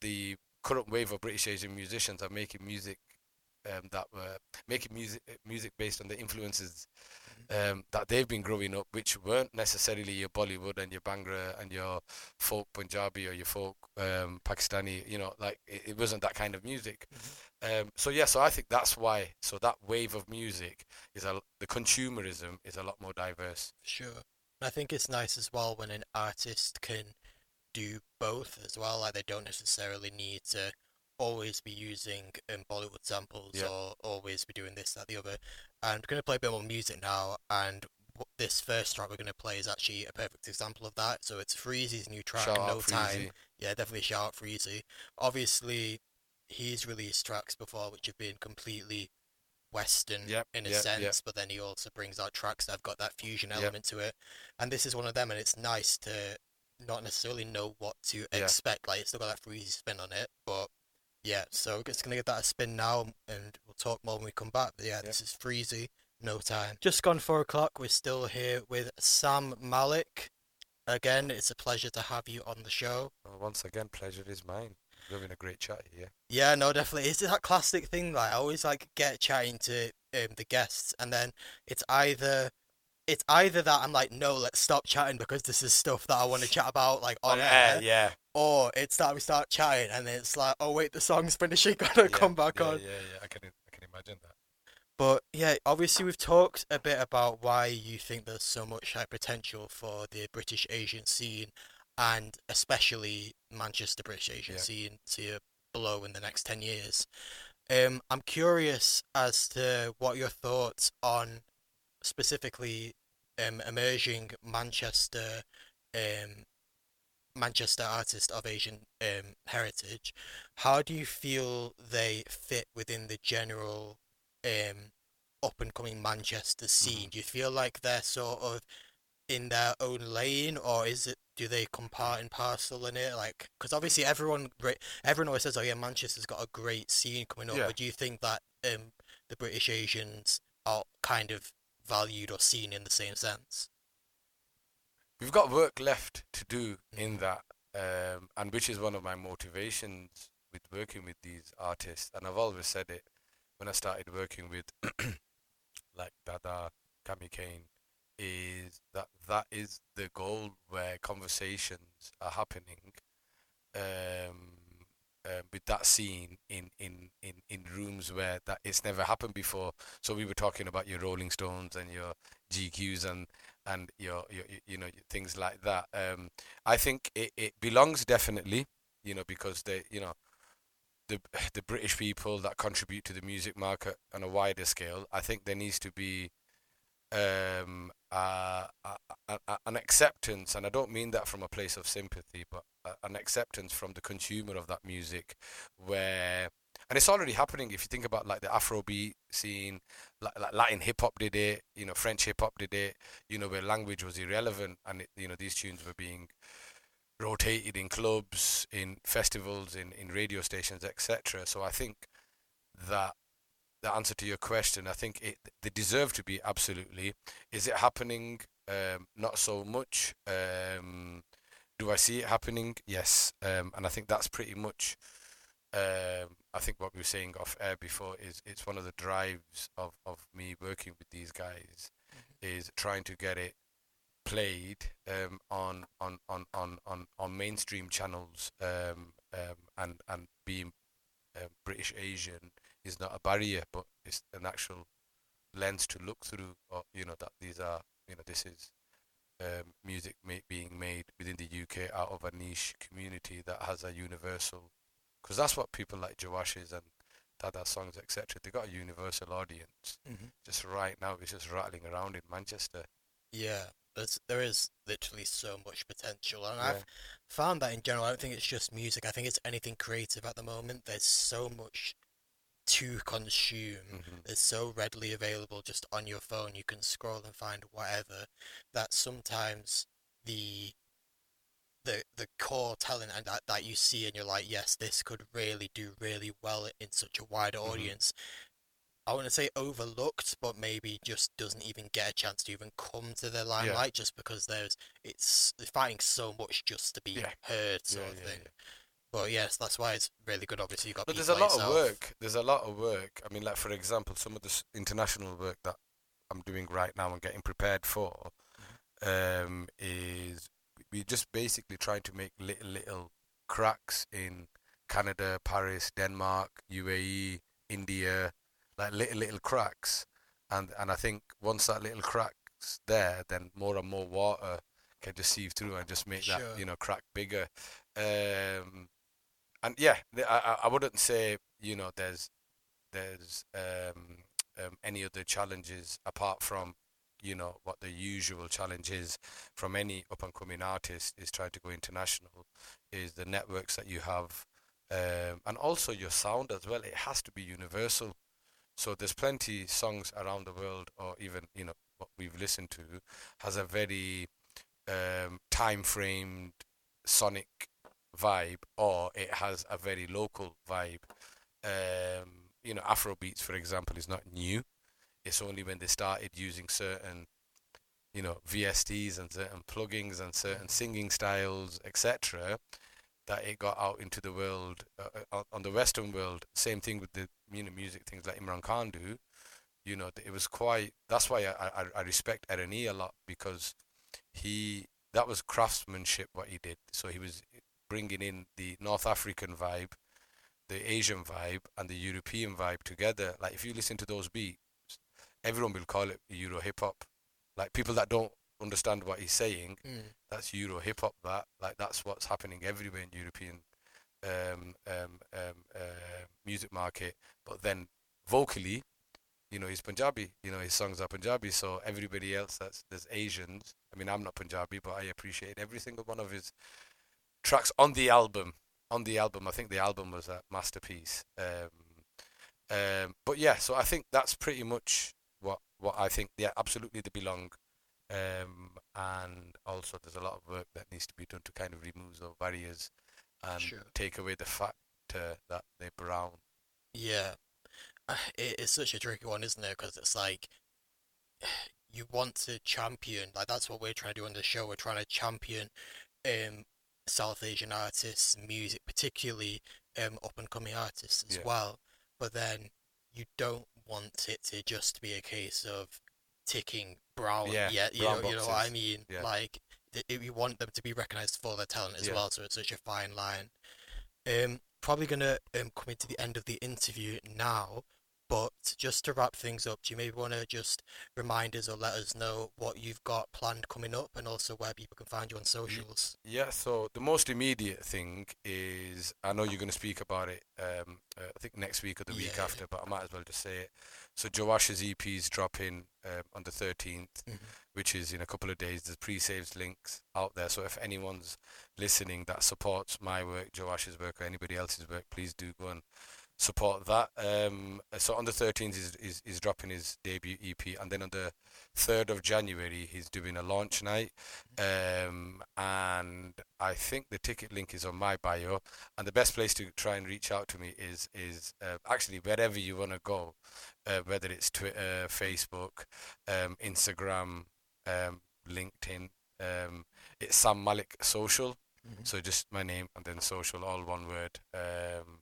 the current wave of British Asian musicians are making music um, that were making music music based on the influences um, that they've been growing up, which weren't necessarily your Bollywood and your Bhangra and your folk Punjabi or your folk um, Pakistani. You know, like it, it wasn't that kind of music. Um, so yeah, so I think that's why. So that wave of music is a the consumerism is a lot more diverse. Sure. And I think it's nice as well when an artist can do both as well. Like they don't necessarily need to always be using um, Bollywood samples Yeah. or always be doing this, that, the other. And we're going to play a bit more music now. And w- this first track we're going to play is actually a perfect example of that. So it's Freezy's new track, Shout No Time. Freezy. Yeah, definitely shout out Freezy. Obviously, he's released tracks before which have been completely Western Yep, in a yep, sense, yep. but then he also brings out tracks that have got that fusion element to it. And this is one of them, and it's nice to not necessarily know what to Yeah. expect. Like, it's still got that Freezy spin on it, but yeah, so we're just going to give that a spin now, and we'll talk more when we come back. But yeah, this is Freezy, No Time. Just gone four o'clock. We're still here with Sam Malik. Again, it's a pleasure to have you on the show. Well, once again, pleasure is mine. We're having a great chat here. Yeah, no, definitely. It's that classic thing. Like I always like get chatting to um, the guests, and then it's either it's either that I'm like, no, let's stop chatting because this is stuff that I want to chat about, like on, air, yeah. or it's that we start chatting, and it's like, oh wait, the song's finishing, gotta yeah, come back yeah, on. Yeah, yeah, I can, I can imagine that. But yeah, obviously we've talked a bit about why you think there's so much potential for the British Asian scene, and especially Manchester British Asian Yeah. scene to blow in the next ten years. Um, I'm curious as to what your thoughts on specifically um, emerging Manchester um, Manchester artists of Asian um, heritage. How do you feel they fit within the general um, up and coming Manchester scene? Do you feel like they're sort of in their own lane, or is it do they come part and parcel in it? Like, because obviously everyone everyone always says, "Oh yeah, Manchester's got a great scene coming up." Yeah. But do you think that um, the British Asians are kind of valued or seen in the same sense? We've got work left to do in that, um, and which is one of my motivations with working with these artists. And I've always said it when I started working with like Dada, Kami Kane, is that that is the goal where conversations are happening um, uh, with that scene in, in, in, in rooms where that it's never happened before. So we were talking about your Rolling Stones and your GQs and and your, your your- you know things like that. Um, I think it, it belongs definitely, you know, because they you know the the British people that contribute to the music market on a wider scale. I think there needs to be um, uh, a, a- an acceptance, and I don't mean that from a place of sympathy, but an acceptance from the consumer of that music, where and it's already happening. If you think about like the Afrobeat scene, like, like Latin hip hop did it, you know, French hip hop did it, you know, where language was irrelevant, and it, you know these tunes were being rotated in clubs, in festivals, in in radio stations, etc. So I think that the answer to your question, I think it they deserve to be absolutely. Is it happening? Um, not so much. Um, do I see it happening? Yes. Um, and I think that's pretty much. Um, I think what we were saying off air before is it's one of the drives of, of me working with these guys is trying to get it played um, on, on, on, on, on, on mainstream channels um, um, and and being um, British Asian is not a barrier, but it's an actual lens to look through. Or you know that these are you know this is um, music ma- being made within the UK out of a niche community that has a universal. Because that's what people like Joash's and Dada songs etc. They got a universal audience. Mm-hmm. Just right now, it's just rattling around in Manchester. Yeah, there's there is literally so much potential, and Yeah. I've found that in general. I don't think it's just music. I think it's anything creative at the moment. There's so much to consume. Mhm. It's so readily available just on your phone. You can scroll and find whatever. That sometimes the the the core talent and that, that you see and you're like yes this could really do really well in such a wider Mhm. audience i want to say overlooked but maybe just doesn't even get a chance to even come to the limelight just because there's it's they're fighting so much just to be Yeah. heard sort Yeah, of yeah, thing yeah. But yes that's why it's really good obviously you got But there's a lot like of work. There's a lot of work. I mean, like for example, some of this international work that I'm doing right now and getting prepared for um, is we're just basically trying to make little little cracks in Canada, Paris, Denmark, UAE, India, like little little cracks, and and I think once that little cracks there, then more and more water can just sieve through and just make Sure. that you know crack bigger. Um, and yeah, I I- wouldn't say you know there's there's um, um, any other challenges apart from you know what the usual challenge is from any up and coming artist is trying to go international is the networks that you have um, and also your sound as well. It has to be universal. So there's plenty songs around the world or even you know what we've listened to has a very um, time framed sonic vibe or it has a very local vibe. Um, you know afro beats for example is not new. It's only when they started using certain you know VSTs and certain plugins and certain singing styles etc that it got out into the world uh, uh, on the western world. Same thing with the you know music things like Imran Khan do. You know it was quite that's why I, I, I respect Ereni a lot because he that was craftsmanship what he did. So he was bringing in the North African vibe the Asian vibe and the European vibe together like if you listen to those beats everyone will call it Euro hip hop. Like people that don't understand what he's saying, Mm. that's Euro hip hop. That like that's what's happening everywhere in European um, um, um, uh, music market. But then vocally, you know, he's Punjabi. You know, his songs are Punjabi. So everybody else that's there's Asians. I mean, I'm not Punjabi, but I appreciate every single one of his tracks on the album. On the album, I think the album was a masterpiece. Um, um, but yeah, so I think that's pretty much what what I think. Yeah, absolutely they belong. Um, and also there's a lot of work that needs to be done to kind of remove those barriers and Sure. take away the fact uh, that they're brown. Yeah, it, it's such a tricky one, isn't it? Because it's like you want to champion, like that's what we're trying to do on the show. We're trying to champion um South Asian artists, music, particularly um up and coming artists as Yeah. well. But then you don't want it to just be a case of ticking brown. Yeah, yeah, you brown know, you know what I mean. Yeah. Like th- you want them to be recognized for their talent as Yeah. well. So it's such a fine line. Um, probably gonna um come into the end of the interview now, but just to wrap things up, do you maybe want to just remind us or let us know what you've got planned coming up, and also where people can find you on socials? Yeah, so the most immediate thing is I know you're going to speak about it. Um, uh, I think next week or the week Yeah. after, but I might as well just say it. So Joash's EP is dropping um, on the 13th, Mhm. which is in a couple of days. There's pre-saved links out there, so if anyone's listening that supports my work, Joash's work, or anybody else's work, please do go and support that. Um, so on the 13th is, is is dropping his debut EP, and then on the 3rd of January he's doing a launch night. Um, and I think the ticket link is on my bio. And the best place to try and reach out to me is is uh, actually wherever you want to go, uh, whether it's Twitter, Facebook, um, Instagram, um, LinkedIn. Um, it's Sam Malik Social. Mhm. So just my name and then social, all one word. Um,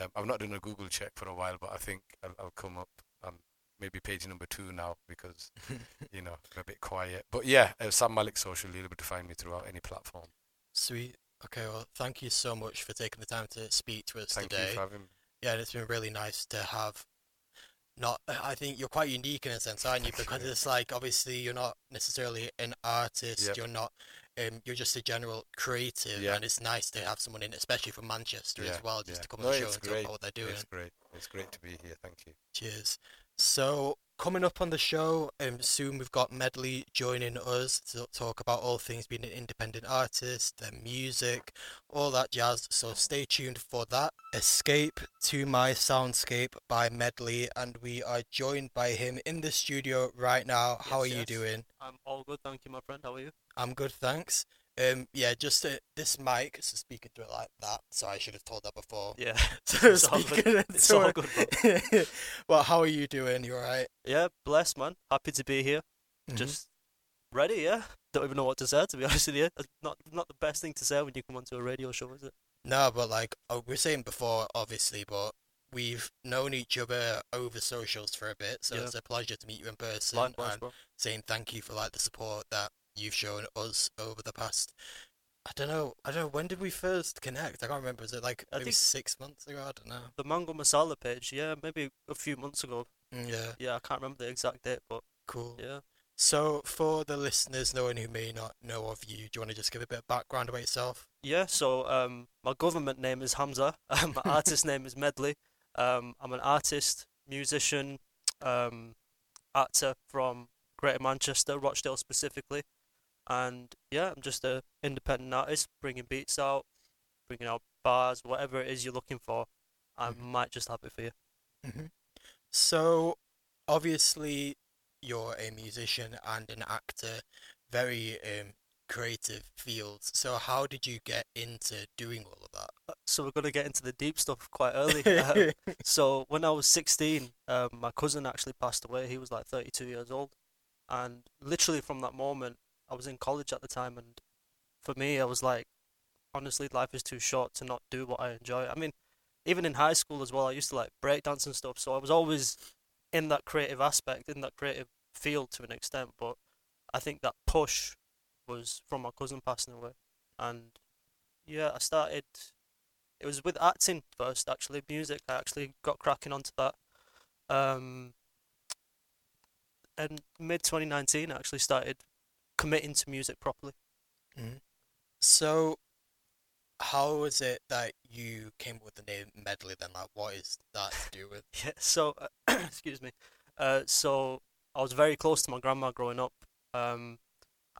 um, I've not done a Google check for a while, but I think I'll, I'll come up on maybe page number two now because you know I'm a bit quiet. But yeah, uh, Sam Malik Social, you'll be able to find me throughout any platform. Sweet. Okay, well, thank you so much for taking the time to speak to us Thank today. you for having me. Yeah, and it's been really nice to have. Not, I think you're quite unique in a sense, aren't you? Because it's like obviously you're not necessarily an artist. Yep. You're not. Um, you're just a general creative, Yeah. and it's nice to have someone in, especially from Manchester Yeah, as well, just yeah. to come No, on the show and talk about what they're doing. It's great. It's great to be here. Thank you. Cheers. So coming up on the show, um, soon we've got Medley joining us to talk about all things being an independent artist, their music, all that jazz. So stay tuned for that. Escape to My Soundscape by Medley, and we are joined by him in the studio right now. How Yes, are you doing? I'm all good, thank you, my friend. How are you? I'm good, thanks. Um, yeah, just uh, this mic, so speaking to it like that. So I should have told that before. Yeah. So It's all good. It's all good, well, how are you doing? You alright? Yeah, blessed man. Happy to be here. Mhm. Just ready, yeah. Don't even know what to say to be honest with you. It's not not the best thing to say when you come onto a radio show, is it? No, but like uh, we were saying before, obviously, but we've known each other over socials for a bit, so Yeah. it's a pleasure to meet you in person Likewise, and bro. saying thank you for like the support that you've shown us over the past. I don't know. I don't know. When did we first connect? I can't remember. Was it like I maybe six months ago? I don't know. The Mango Masala page, yeah, maybe a few months ago. Mm, Yeah, Yeah, I can't remember the exact date, but cool. yeah. So, for the listeners, no one who may not know of you, do you want to just give a bit of background about yourself? Yeah, so um, my government name is Hamza. Um, my artist name is Medley. Um, I'm an artist, musician, um, actor from Greater Manchester, Rochdale specifically, and yeah, I'm just a independent artist, bringing beats out, bringing out bars, whatever it is you're looking for. I Mhm. might just have it for you. hmm So, obviously, you're a musician and an actor, very um, creative fields. So, how did you get into doing all of that? So we're gonna get into the deep stuff quite early. Um. So when I was 16, um, my cousin actually passed away. He was like 32 years old, and literally from that moment, I was in college at the time, and for me, I was like, honestly, life is too short to not do what I enjoy. I mean, even in high school as well, I used to like breakdance and stuff, so I was always in that creative aspect, in that creative field to an extent. But I think that push was from my cousin passing away, and yeah, I started it was with acting first actually music i actually got cracking onto that um and mid 2019 i actually started committing to music properly Mhm. So, how is it that you came up with the name Medley then? Like, what is that to do with? yeah so uh, excuse me uh so i was very close to my grandma growing up um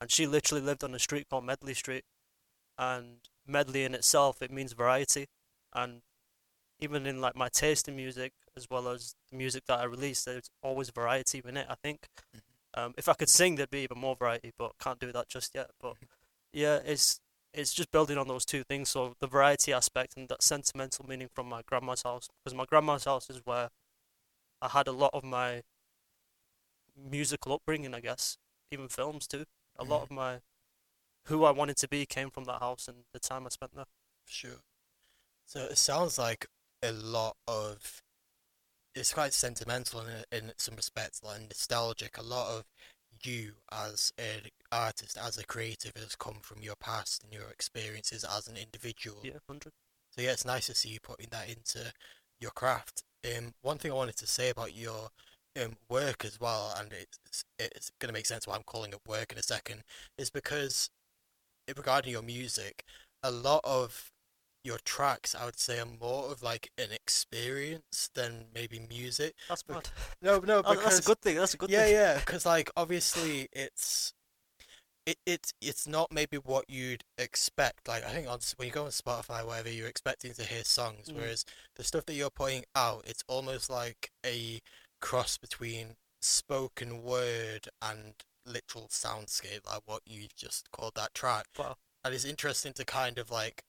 and she literally lived on a street called medley street and medley in itself it means variety and even in like my taste in music as well as the music that i release there's always variety in it i think um if i could sing there'd be even more variety but can't do that just yet but yeah it's it's just building on those two things so the variety aspect and that sentimental meaning from my grandma's house because my grandma's house is where i had a lot of my musical upbringing i guess even films too a lot Mhm. of my who i wanted to be came from that house and the time i spent there Sure. So it sounds like a lot of it's quite sentimental in in some respects, like nostalgic. A lot of you as an artist, as a creative, has come from your past and your experiences as an individual. yeah 100 So yeah, it's nice to see you putting that into your craft. Um, one thing I wanted to say about your um work as well, and it's it's gonna make sense why I'm calling it work in a second, is because regarding your music, a lot of your tracks I would say are more of like an experience than maybe music. that's mad No, no, Oh, because that's a good thing that's a good yeah, thing yeah, yeah, because like obviously it's it, it it's not maybe what you'd expect. Like I think on when you go on Spotify, or whatever, you're expecting to hear songs, Mm. whereas the stuff that you're putting out, it's almost like a cross between spoken word and literal soundscape, like what you just called that track. Wow. And it's interesting to kind of like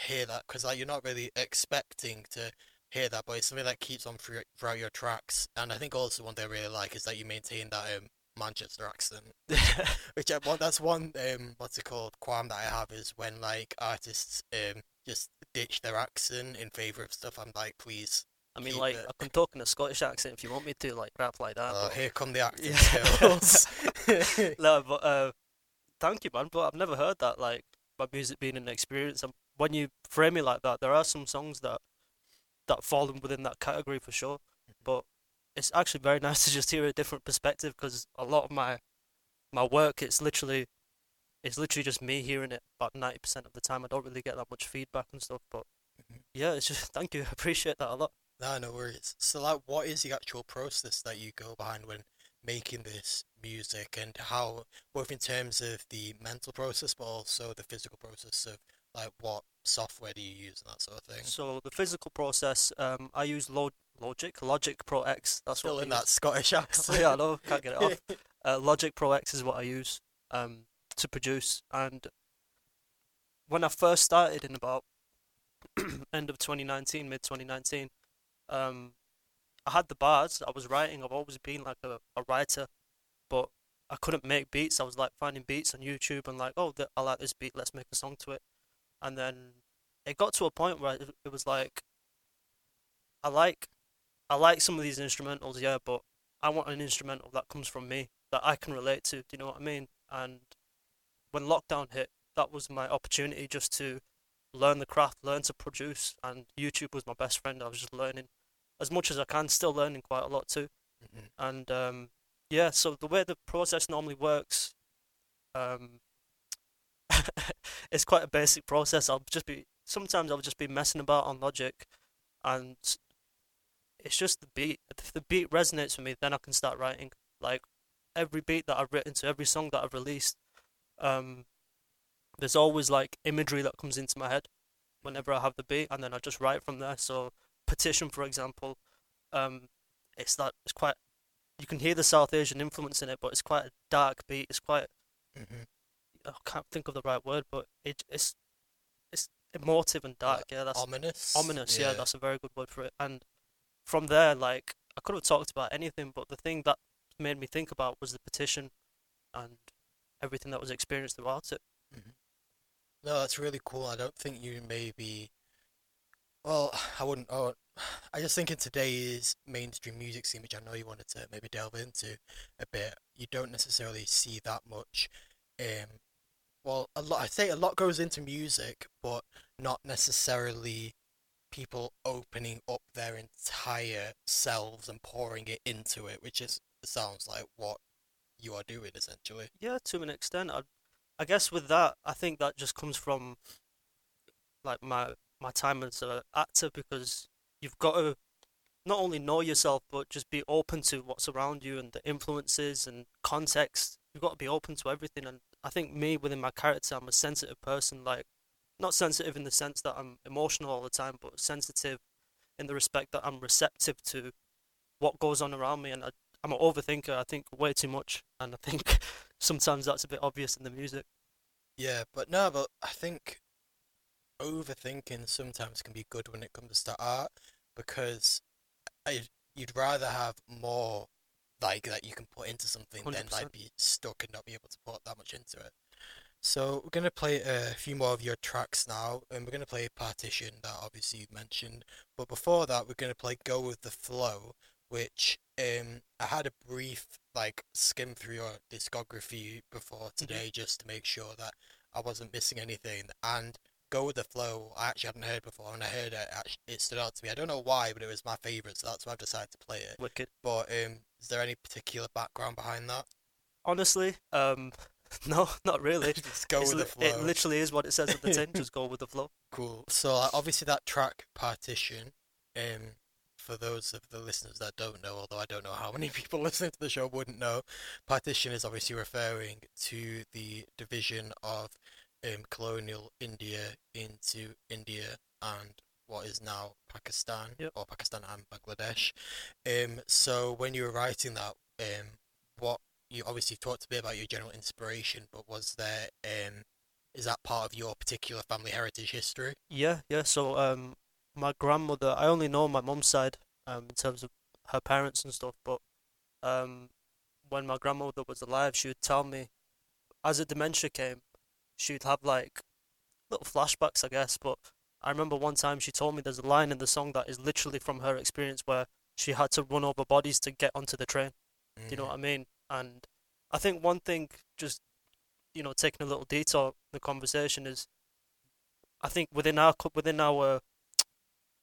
hear that because like you're not really expecting to hear that, but it's something that keeps on through, throughout your tracks. And I think also one thing I really like is that you maintain that um Manchester accent, which I want. That's one um what's it called qualm that I have is when like artists um just ditch their accent in favor of stuff. I'm like, please. I mean, like, it. I can talk in a Scottish accent if you want me to, like, rap like that. Oh, but- here come the acting Yeah. skills. no, but uh, thank you, man. But I've never heard that, like, my music being an experience. And when you frame it like that, there are some songs that that fall in within that category for sure. But it's actually very nice to just hear a different perspective because a lot of my my work, it's literally it's literally just me hearing it about ninety percent of the time. I don't really get that much feedback and stuff. But Mhm. yeah, it's just thank you. I appreciate that a lot. No, no worries. So, like, what is the actual process that you go behind when making this music, and how, both in terms of the mental process, but also the physical process of, like, what software do you use and that sort of thing? So the physical process, um, I use Log- Logic, Logic Pro X. That's Still what in use. that Scottish accent. yeah, I know, can't get it off. Uh, Logic Pro X is what I use um, to produce, and when I first started in about end of 2019, mid 2019, um, I had the bars. I was writing. I've always been like a, a writer, but I couldn't make beats. I was like finding beats on YouTube and like, oh, I like this beat. Let's make a song to it. And then it got to a point where it, it was like, I like, I like some of these instrumentals, yeah, but I want an instrumental that comes from me that I can relate to. Do you know what I mean? And when lockdown hit, that was my opportunity just to learn the craft, learn to produce, and YouTube was my best friend. I was just learning as much as I can, still learning quite a lot too. Mhm. And um, yeah, so the way the process normally works, um, it's quite a basic process. I'll just be sometimes I'll just be messing about on Logic, and it's just the beat. If the beat resonates with me, then I can start writing. Like every beat that I've written to every song that I've released, um, there's always like imagery that comes into my head whenever I have the beat, and then I just write from there. So partition, for example, um, it's that it's quite. You can hear the South Asian influence in it, but it's quite a dark beat. It's quite Mhm. I can't think of the right word, but it, it's it's emotive and dark. Yeah, that's Ominous. ominous. Yeah. that's a very good word for it. And from there, like I could have talked about anything, but the thing that made me think about was the partition and everything that was experienced throughout it. No, that's really cool. I don't think you maybe. Well, I wouldn't. Oh, I just think in today's mainstream music scene, which I know you wanted to maybe delve into a bit, you don't necessarily see that much. Um, well, a lot. I say a lot goes into music, but not necessarily people opening up their entire selves and pouring it into it, which is sounds like what you are doing essentially. Yeah, to an extent. I, I guess with that, I think that just comes from like my my time as an actor because you've got to not only know yourself but just be open to what's around you and the influences and context. You've got to be open to everything, and I think me within my character, I'm a sensitive person. Like, not sensitive in the sense that I'm emotional all the time, but sensitive in the respect that I'm receptive to what goes on around me, and I, I'm an overthinker. I think way too much, and I think sometimes that's a bit obvious in the music. Yeah, but no, but I think overthinking sometimes can be good when it comes to art because I, you'd rather have more like that you can put into something than 100%. like be stuck and not be able to put that much into it. So we're gonna play a few more of your tracks now, and we're gonna play Partition that obviously you mentioned. But before that, we're gonna play Go with the Flow, which um I had a brief like skim through your discography before today just to make sure that I wasn't missing anything. And Go with the Flow, I actually hadn't heard before, and I heard it. It stood out to me. I don't know why, but it was my favorite, so that's why I've decided to play it. Wicked. But um, is there any particular background behind that? Honestly, um, no, not really. Just go It's with the flow. It literally is what it says at the tin. Just go with the flow. Cool. So obviously that track partition, um, for those of the listeners that don't know, although I don't know how many people listening to the show wouldn't know, partition is obviously referring to the division of um, colonial India into India and what is now Pakistan Yep. or Pakistan and Bangladesh. Um, so when you were writing that, um, what you obviously talked a bit about your general inspiration, but was there um is that part of your particular family heritage history? Yeah, yeah. So, um, my grandmother, I only know my mum's side, um, in terms of her parents and stuff, but, um, when my grandmother was alive, she would tell me, as the dementia came, she'd have like little flashbacks, I guess, but I remember one time she told me there's a line in the song that is literally from her experience where she had to run over bodies to get onto the train. Do you know what I mean? And I think one thing, just you know, taking a little detour the conversation is, I think within our within our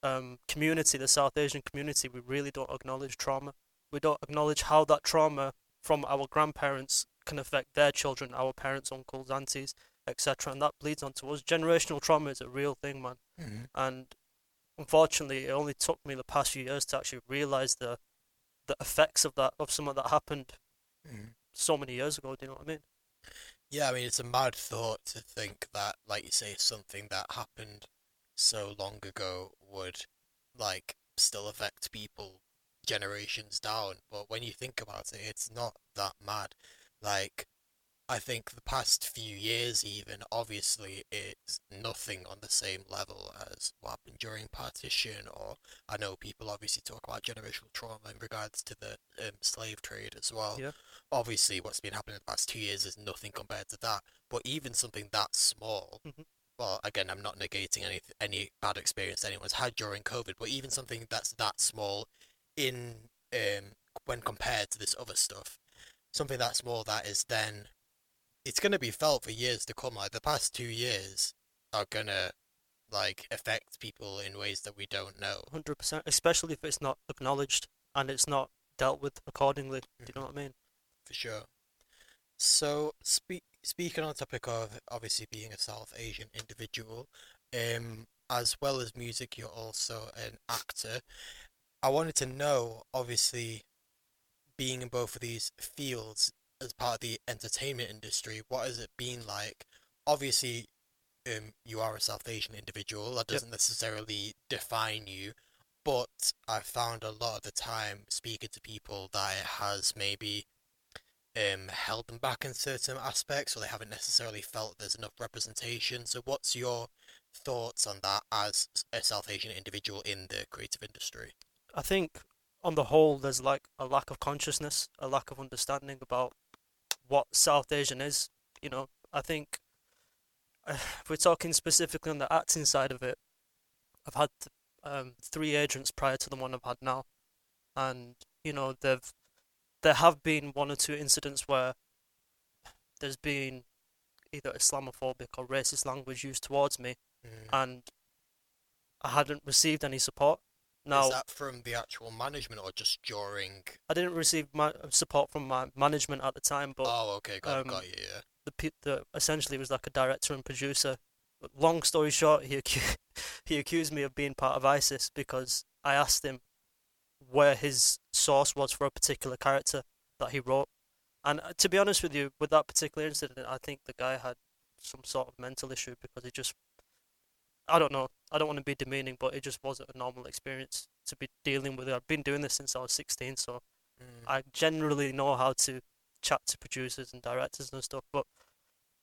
um, community, the South Asian community, we really don't acknowledge trauma. We don't acknowledge how that trauma from our grandparents can affect their children, our parents, uncles, aunties, etc. And that bleeds onto us. Generational trauma is a real thing, man. Mhm. And unfortunately, it only took me the past few years to actually realize the the effects of that of something that happened Mhm. so many years ago. Do you know what I mean? Yeah, I mean it's a mad thought to think that, like you say, something that happened so long ago would like still affect people generations down. But when you think about it, it's not that mad. Like I think the past few years, even obviously, it's nothing on the same level as what happened during partition. Or I know people obviously talk about generational trauma in regards to the um, slave trade as well. Yeah. Obviously, what's been happening in the past two years is nothing compared to that. But even something that small, Mhm. well, again, I'm not negating any any bad experience anyone's had during COVID, but even something that's that small, in um when compared to this other stuff, something that small that is then it's going to be felt for years to come. Like the past two years are going to like affect people in ways that we don't know. Hundred percent, especially if it's not acknowledged and it's not dealt with accordingly. Do you know what I mean? For sure. So, speak, speaking on the topic of obviously being a South Asian individual, um, as well as music, you're also an actor. I wanted to know, obviously, being in both of these fields as part of the entertainment industry, what has it been like? Obviously, um, you are a South Asian individual. That doesn't necessarily define you, but I found a lot of the time speaking to people that it has maybe um held them back in certain aspects, or they haven't necessarily felt there's enough representation. So, what's your thoughts on that as a South Asian individual in the creative industry? I think on the whole, there's like a lack of consciousness, a lack of understanding about what South Asian is. You know, I think if we're talking specifically on the acting side of it, I've had um, three agents prior to the one I've had now, and you know, they've there have been one or two incidents where there's been either Islamophobic or racist language used towards me, Mm. and I hadn't received any support. Is that from the actual management or just during? I didn't receive my support from my management at the time, but Oh, okay, got, um, got you. Yeah. the pe- the essentially it was like a director and producer. Long story short, he he accused me of being part of ISIS because I asked him where his source was for a particular character that he wrote, and uh, to be honest with you, with that particular incident, I think the guy had some sort of mental issue because he just I don't know. I don't want to be demeaning, but it just wasn't a normal experience to be dealing with it. I've been doing this since I was 16, so Mm. I generally know how to chat to producers and directors and stuff. But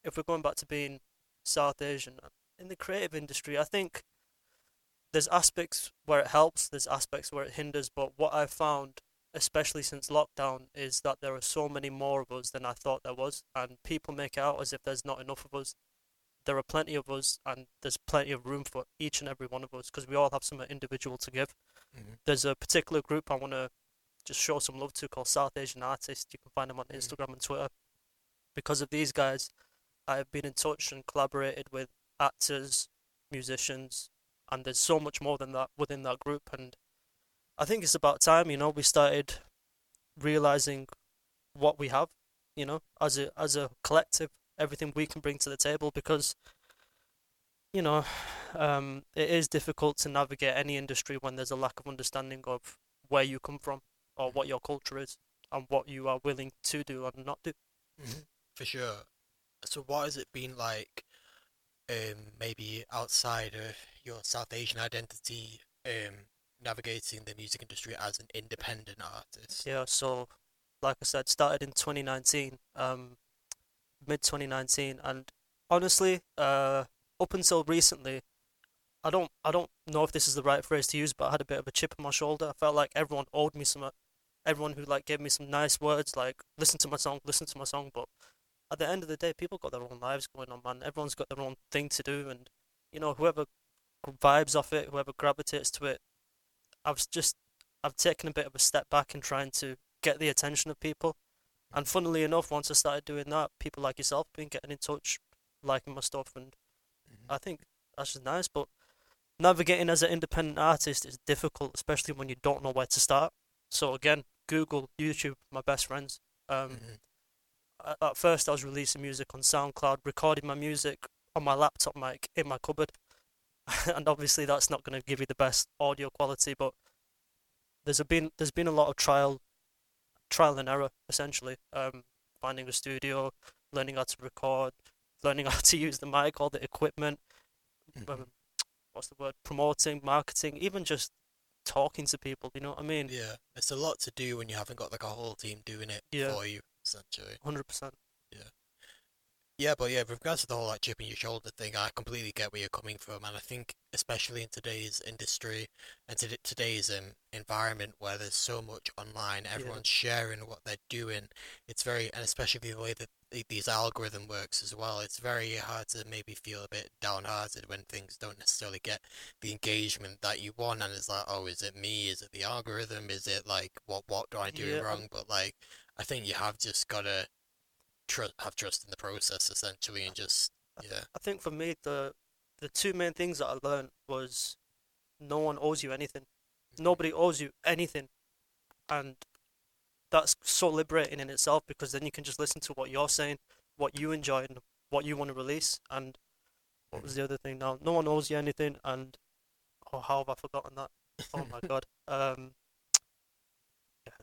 if we're going back to being South Asian in the creative industry, I think there's aspects where it helps, there's aspects where it hinders. But what I've found, especially since lockdown, is that there are so many more of us than I thought there was, and people make it out as if there's not enough of us. There are plenty of us, and there's plenty of room for each and every one of us because we all have something individual to give. Mhm. There's a particular group I want to just show some love to called South Asian Artists. You can find them on Mm. Instagram and Twitter. Because of these guys, I have been in touch and collaborated with actors, musicians, and there's so much more than that within that group. And I think it's about time, you know, we started realizing what we have, you know, as a as a collective, everything we can bring to the table. Because, you know, um, it is difficult to navigate any industry when there's a lack of understanding of where you come from or what your culture is and what you are willing to do and not do. Mhm, For sure. So what has it been like, um, maybe outside of your South Asian identity, um, navigating the music industry as an independent artist? Yeah, so like I said, started in 2019, um, mid 2019, and honestly, uh, up until recently, I don't I don't know if this is the right phrase to use, but I had a bit of a chip on my shoulder. I felt like everyone owed me some, everyone who like gave me some nice words, like listen to my song, listen to my song. But at the end of the day, people got their own lives going on, man. Everyone's got their own thing to do, and you know whoever vibes off it, whoever gravitates to it, I've just I've taken a bit of a step back in trying to get the attention of people. And funnily enough, once I started doing that, people like yourself been getting in touch, liking my stuff, and Mhm. I think that's just nice. But navigating as an independent artist is difficult, especially when you don't know where to start. So again, Google, YouTube, my best friends. Um, Mhm. at, first, I was releasing music on SoundCloud, recording my music on my laptop mic in my cupboard, and obviously that's not going to give you the best audio quality. But there's a been there's been a lot of trial, trial and error essentially. Um, finding a studio, learning how to record, learning how to use the mic, all the equipment. Mhm. Um, what's the word? Promoting, marketing, even just talking to people. You know what I mean? Yeah, it's a lot to do when you haven't got like a whole team doing it Yeah. for you, essentially. Hundred percent. Yeah, but yeah, with regards to the whole like chipping your shoulder thing, I completely get where you're coming from, and I think especially in today's industry and to today's um, environment where there's so much online, everyone's sharing what they're doing. It's very, and especially the way that these algorithm works as well. It's very hard to maybe feel a bit downhearted when things don't necessarily get the engagement that you want, and it's like, oh, is it me? Is it the algorithm? Is it like what what do I do Yeah. wrong? But like, I think you have just gotta tr- have trust in the process essentially and just yeah I think for me the the two main things that I learned was no one owes you anything. Nobody owes you anything. And that's so liberating in itself because then you can just listen to what you're saying, what you enjoy and what you want to release and what was the other thing now? No one owes you anything and oh how have I forgotten that? Oh my god. Um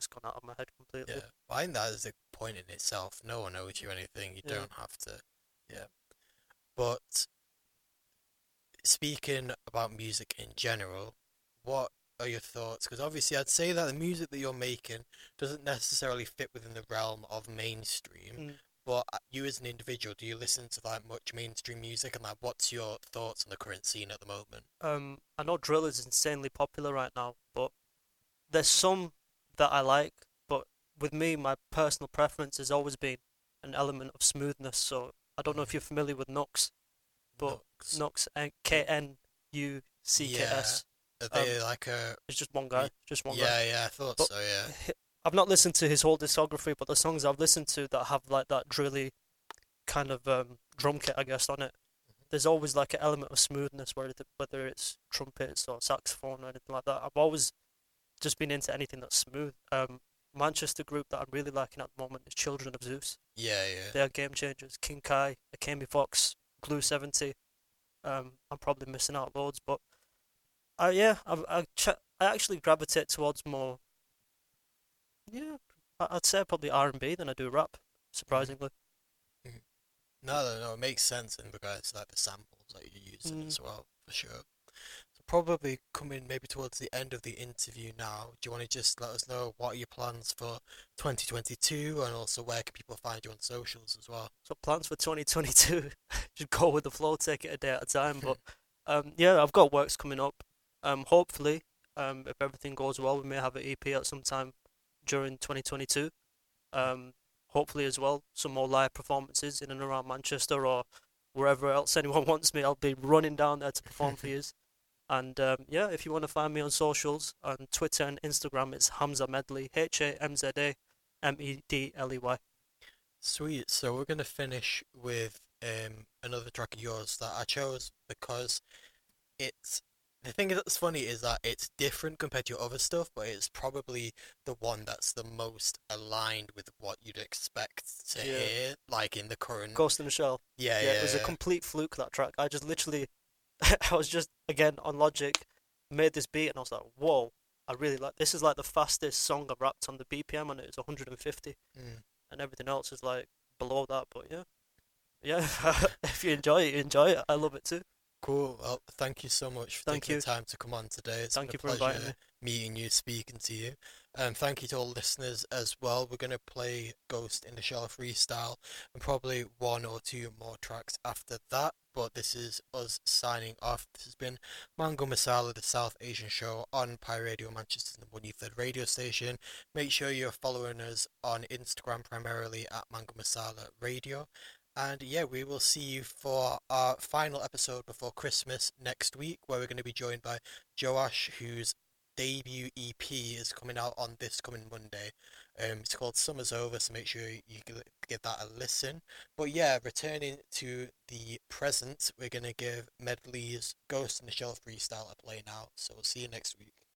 it's gone out of my head completely. yeah I think that is a point in itself no one owes you anything you Yeah. don't have to yeah but speaking about music in general what are your thoughts because obviously I'd say that the music that you're making doesn't necessarily fit within the realm of mainstream Mm. but uh, you as an individual do you listen to like much mainstream music and like what's your thoughts on the current scene at the moment um, I know drill is insanely popular right now, but there's some that I like. But with me, my personal preference has always been an element of smoothness. So I don't know if you're familiar with Knucks, but Knucks? Knucks, eh, K N U C K S. are they um, like a It's just one guy, just one guy. yeah yeah I thought But- so yeah I've not listened to his whole discography, but the songs I've listened to that have like that drilly kind of um, drum kit, I guess, on it. Mm-hmm. There's always like an element of smoothness, whether whether it's trumpets or saxophone or anything like that. I've always just been into anything that's smooth. Um, Manchester group that I'm really liking at the moment is Children of Zeus. yeah yeah They are game changers. King Kai, Akemi Fox, Glue Seventy. Um, I'm probably missing out loads, but uh, yeah, I I, ch- I actually gravitate towards more. Yeah, I'd say probably R and B than I do rap. Surprisingly, No, no, no, it makes sense in regards to like the samples that you're using Mm. as well, for sure. Probably coming maybe towards the end of the interview now, do you want to just let us know what are your plans for 2022 and also where can people find you on socials as well? so plans for 2022, just go with the flow, take it a day at a time. But um, yeah, I've got works coming up. Um, hopefully, um, if everything goes well, we may have an EP at some time during 2022. Um, hopefully as well, some more live performances in and around Manchester or wherever else anyone wants me. I'll be running down there to perform for you. And um, yeah, if you want to find me on socials, on Twitter and Instagram, it's Hamza Medley, H A M Z A M E D L E Y. Sweet. So we're gonna finish with um another track of yours that I chose because it's the thing that's funny is that it's different compared to your other stuff, but it's probably the one that's the most aligned with what you'd expect to Yeah. hear, like in the current. Ghost in the Shell. Yeah, yeah, yeah. it was a complete fluke that track. I just literally, I was just again on Logic, made this beat, and I was like, whoa, I really like. This is like the fastest song I've rapped on the BPM, and it's 150, Mm. and everything else is like below that. But yeah, yeah, if you enjoy it, you enjoy it. I love it too. Cool. Well, thank you so much for Thank taking you. the time to come on today. It's Thank been you a pleasure inviting me. meeting you, speaking to you. And thank you to all listeners as well. We're going to play Ghost in the Shell freestyle and probably one or two more tracks after that. But this is us signing off. This has been Mango Masala, the South Asian show on Pi Radio Manchester's number one led radio station. Make sure you're following us on Instagram primarily at Mango Masala Radio. And yeah, we will see you for our final episode before Christmas next week, where we're going to be joined by Joash, whose debut EP is coming out on this coming Monday. Um, it's called Summer's Over, so make sure you give that a listen. But yeah, returning to the present, we're going to give Medley's Ghost in the Shell freestyle a play now. So we'll see you next week.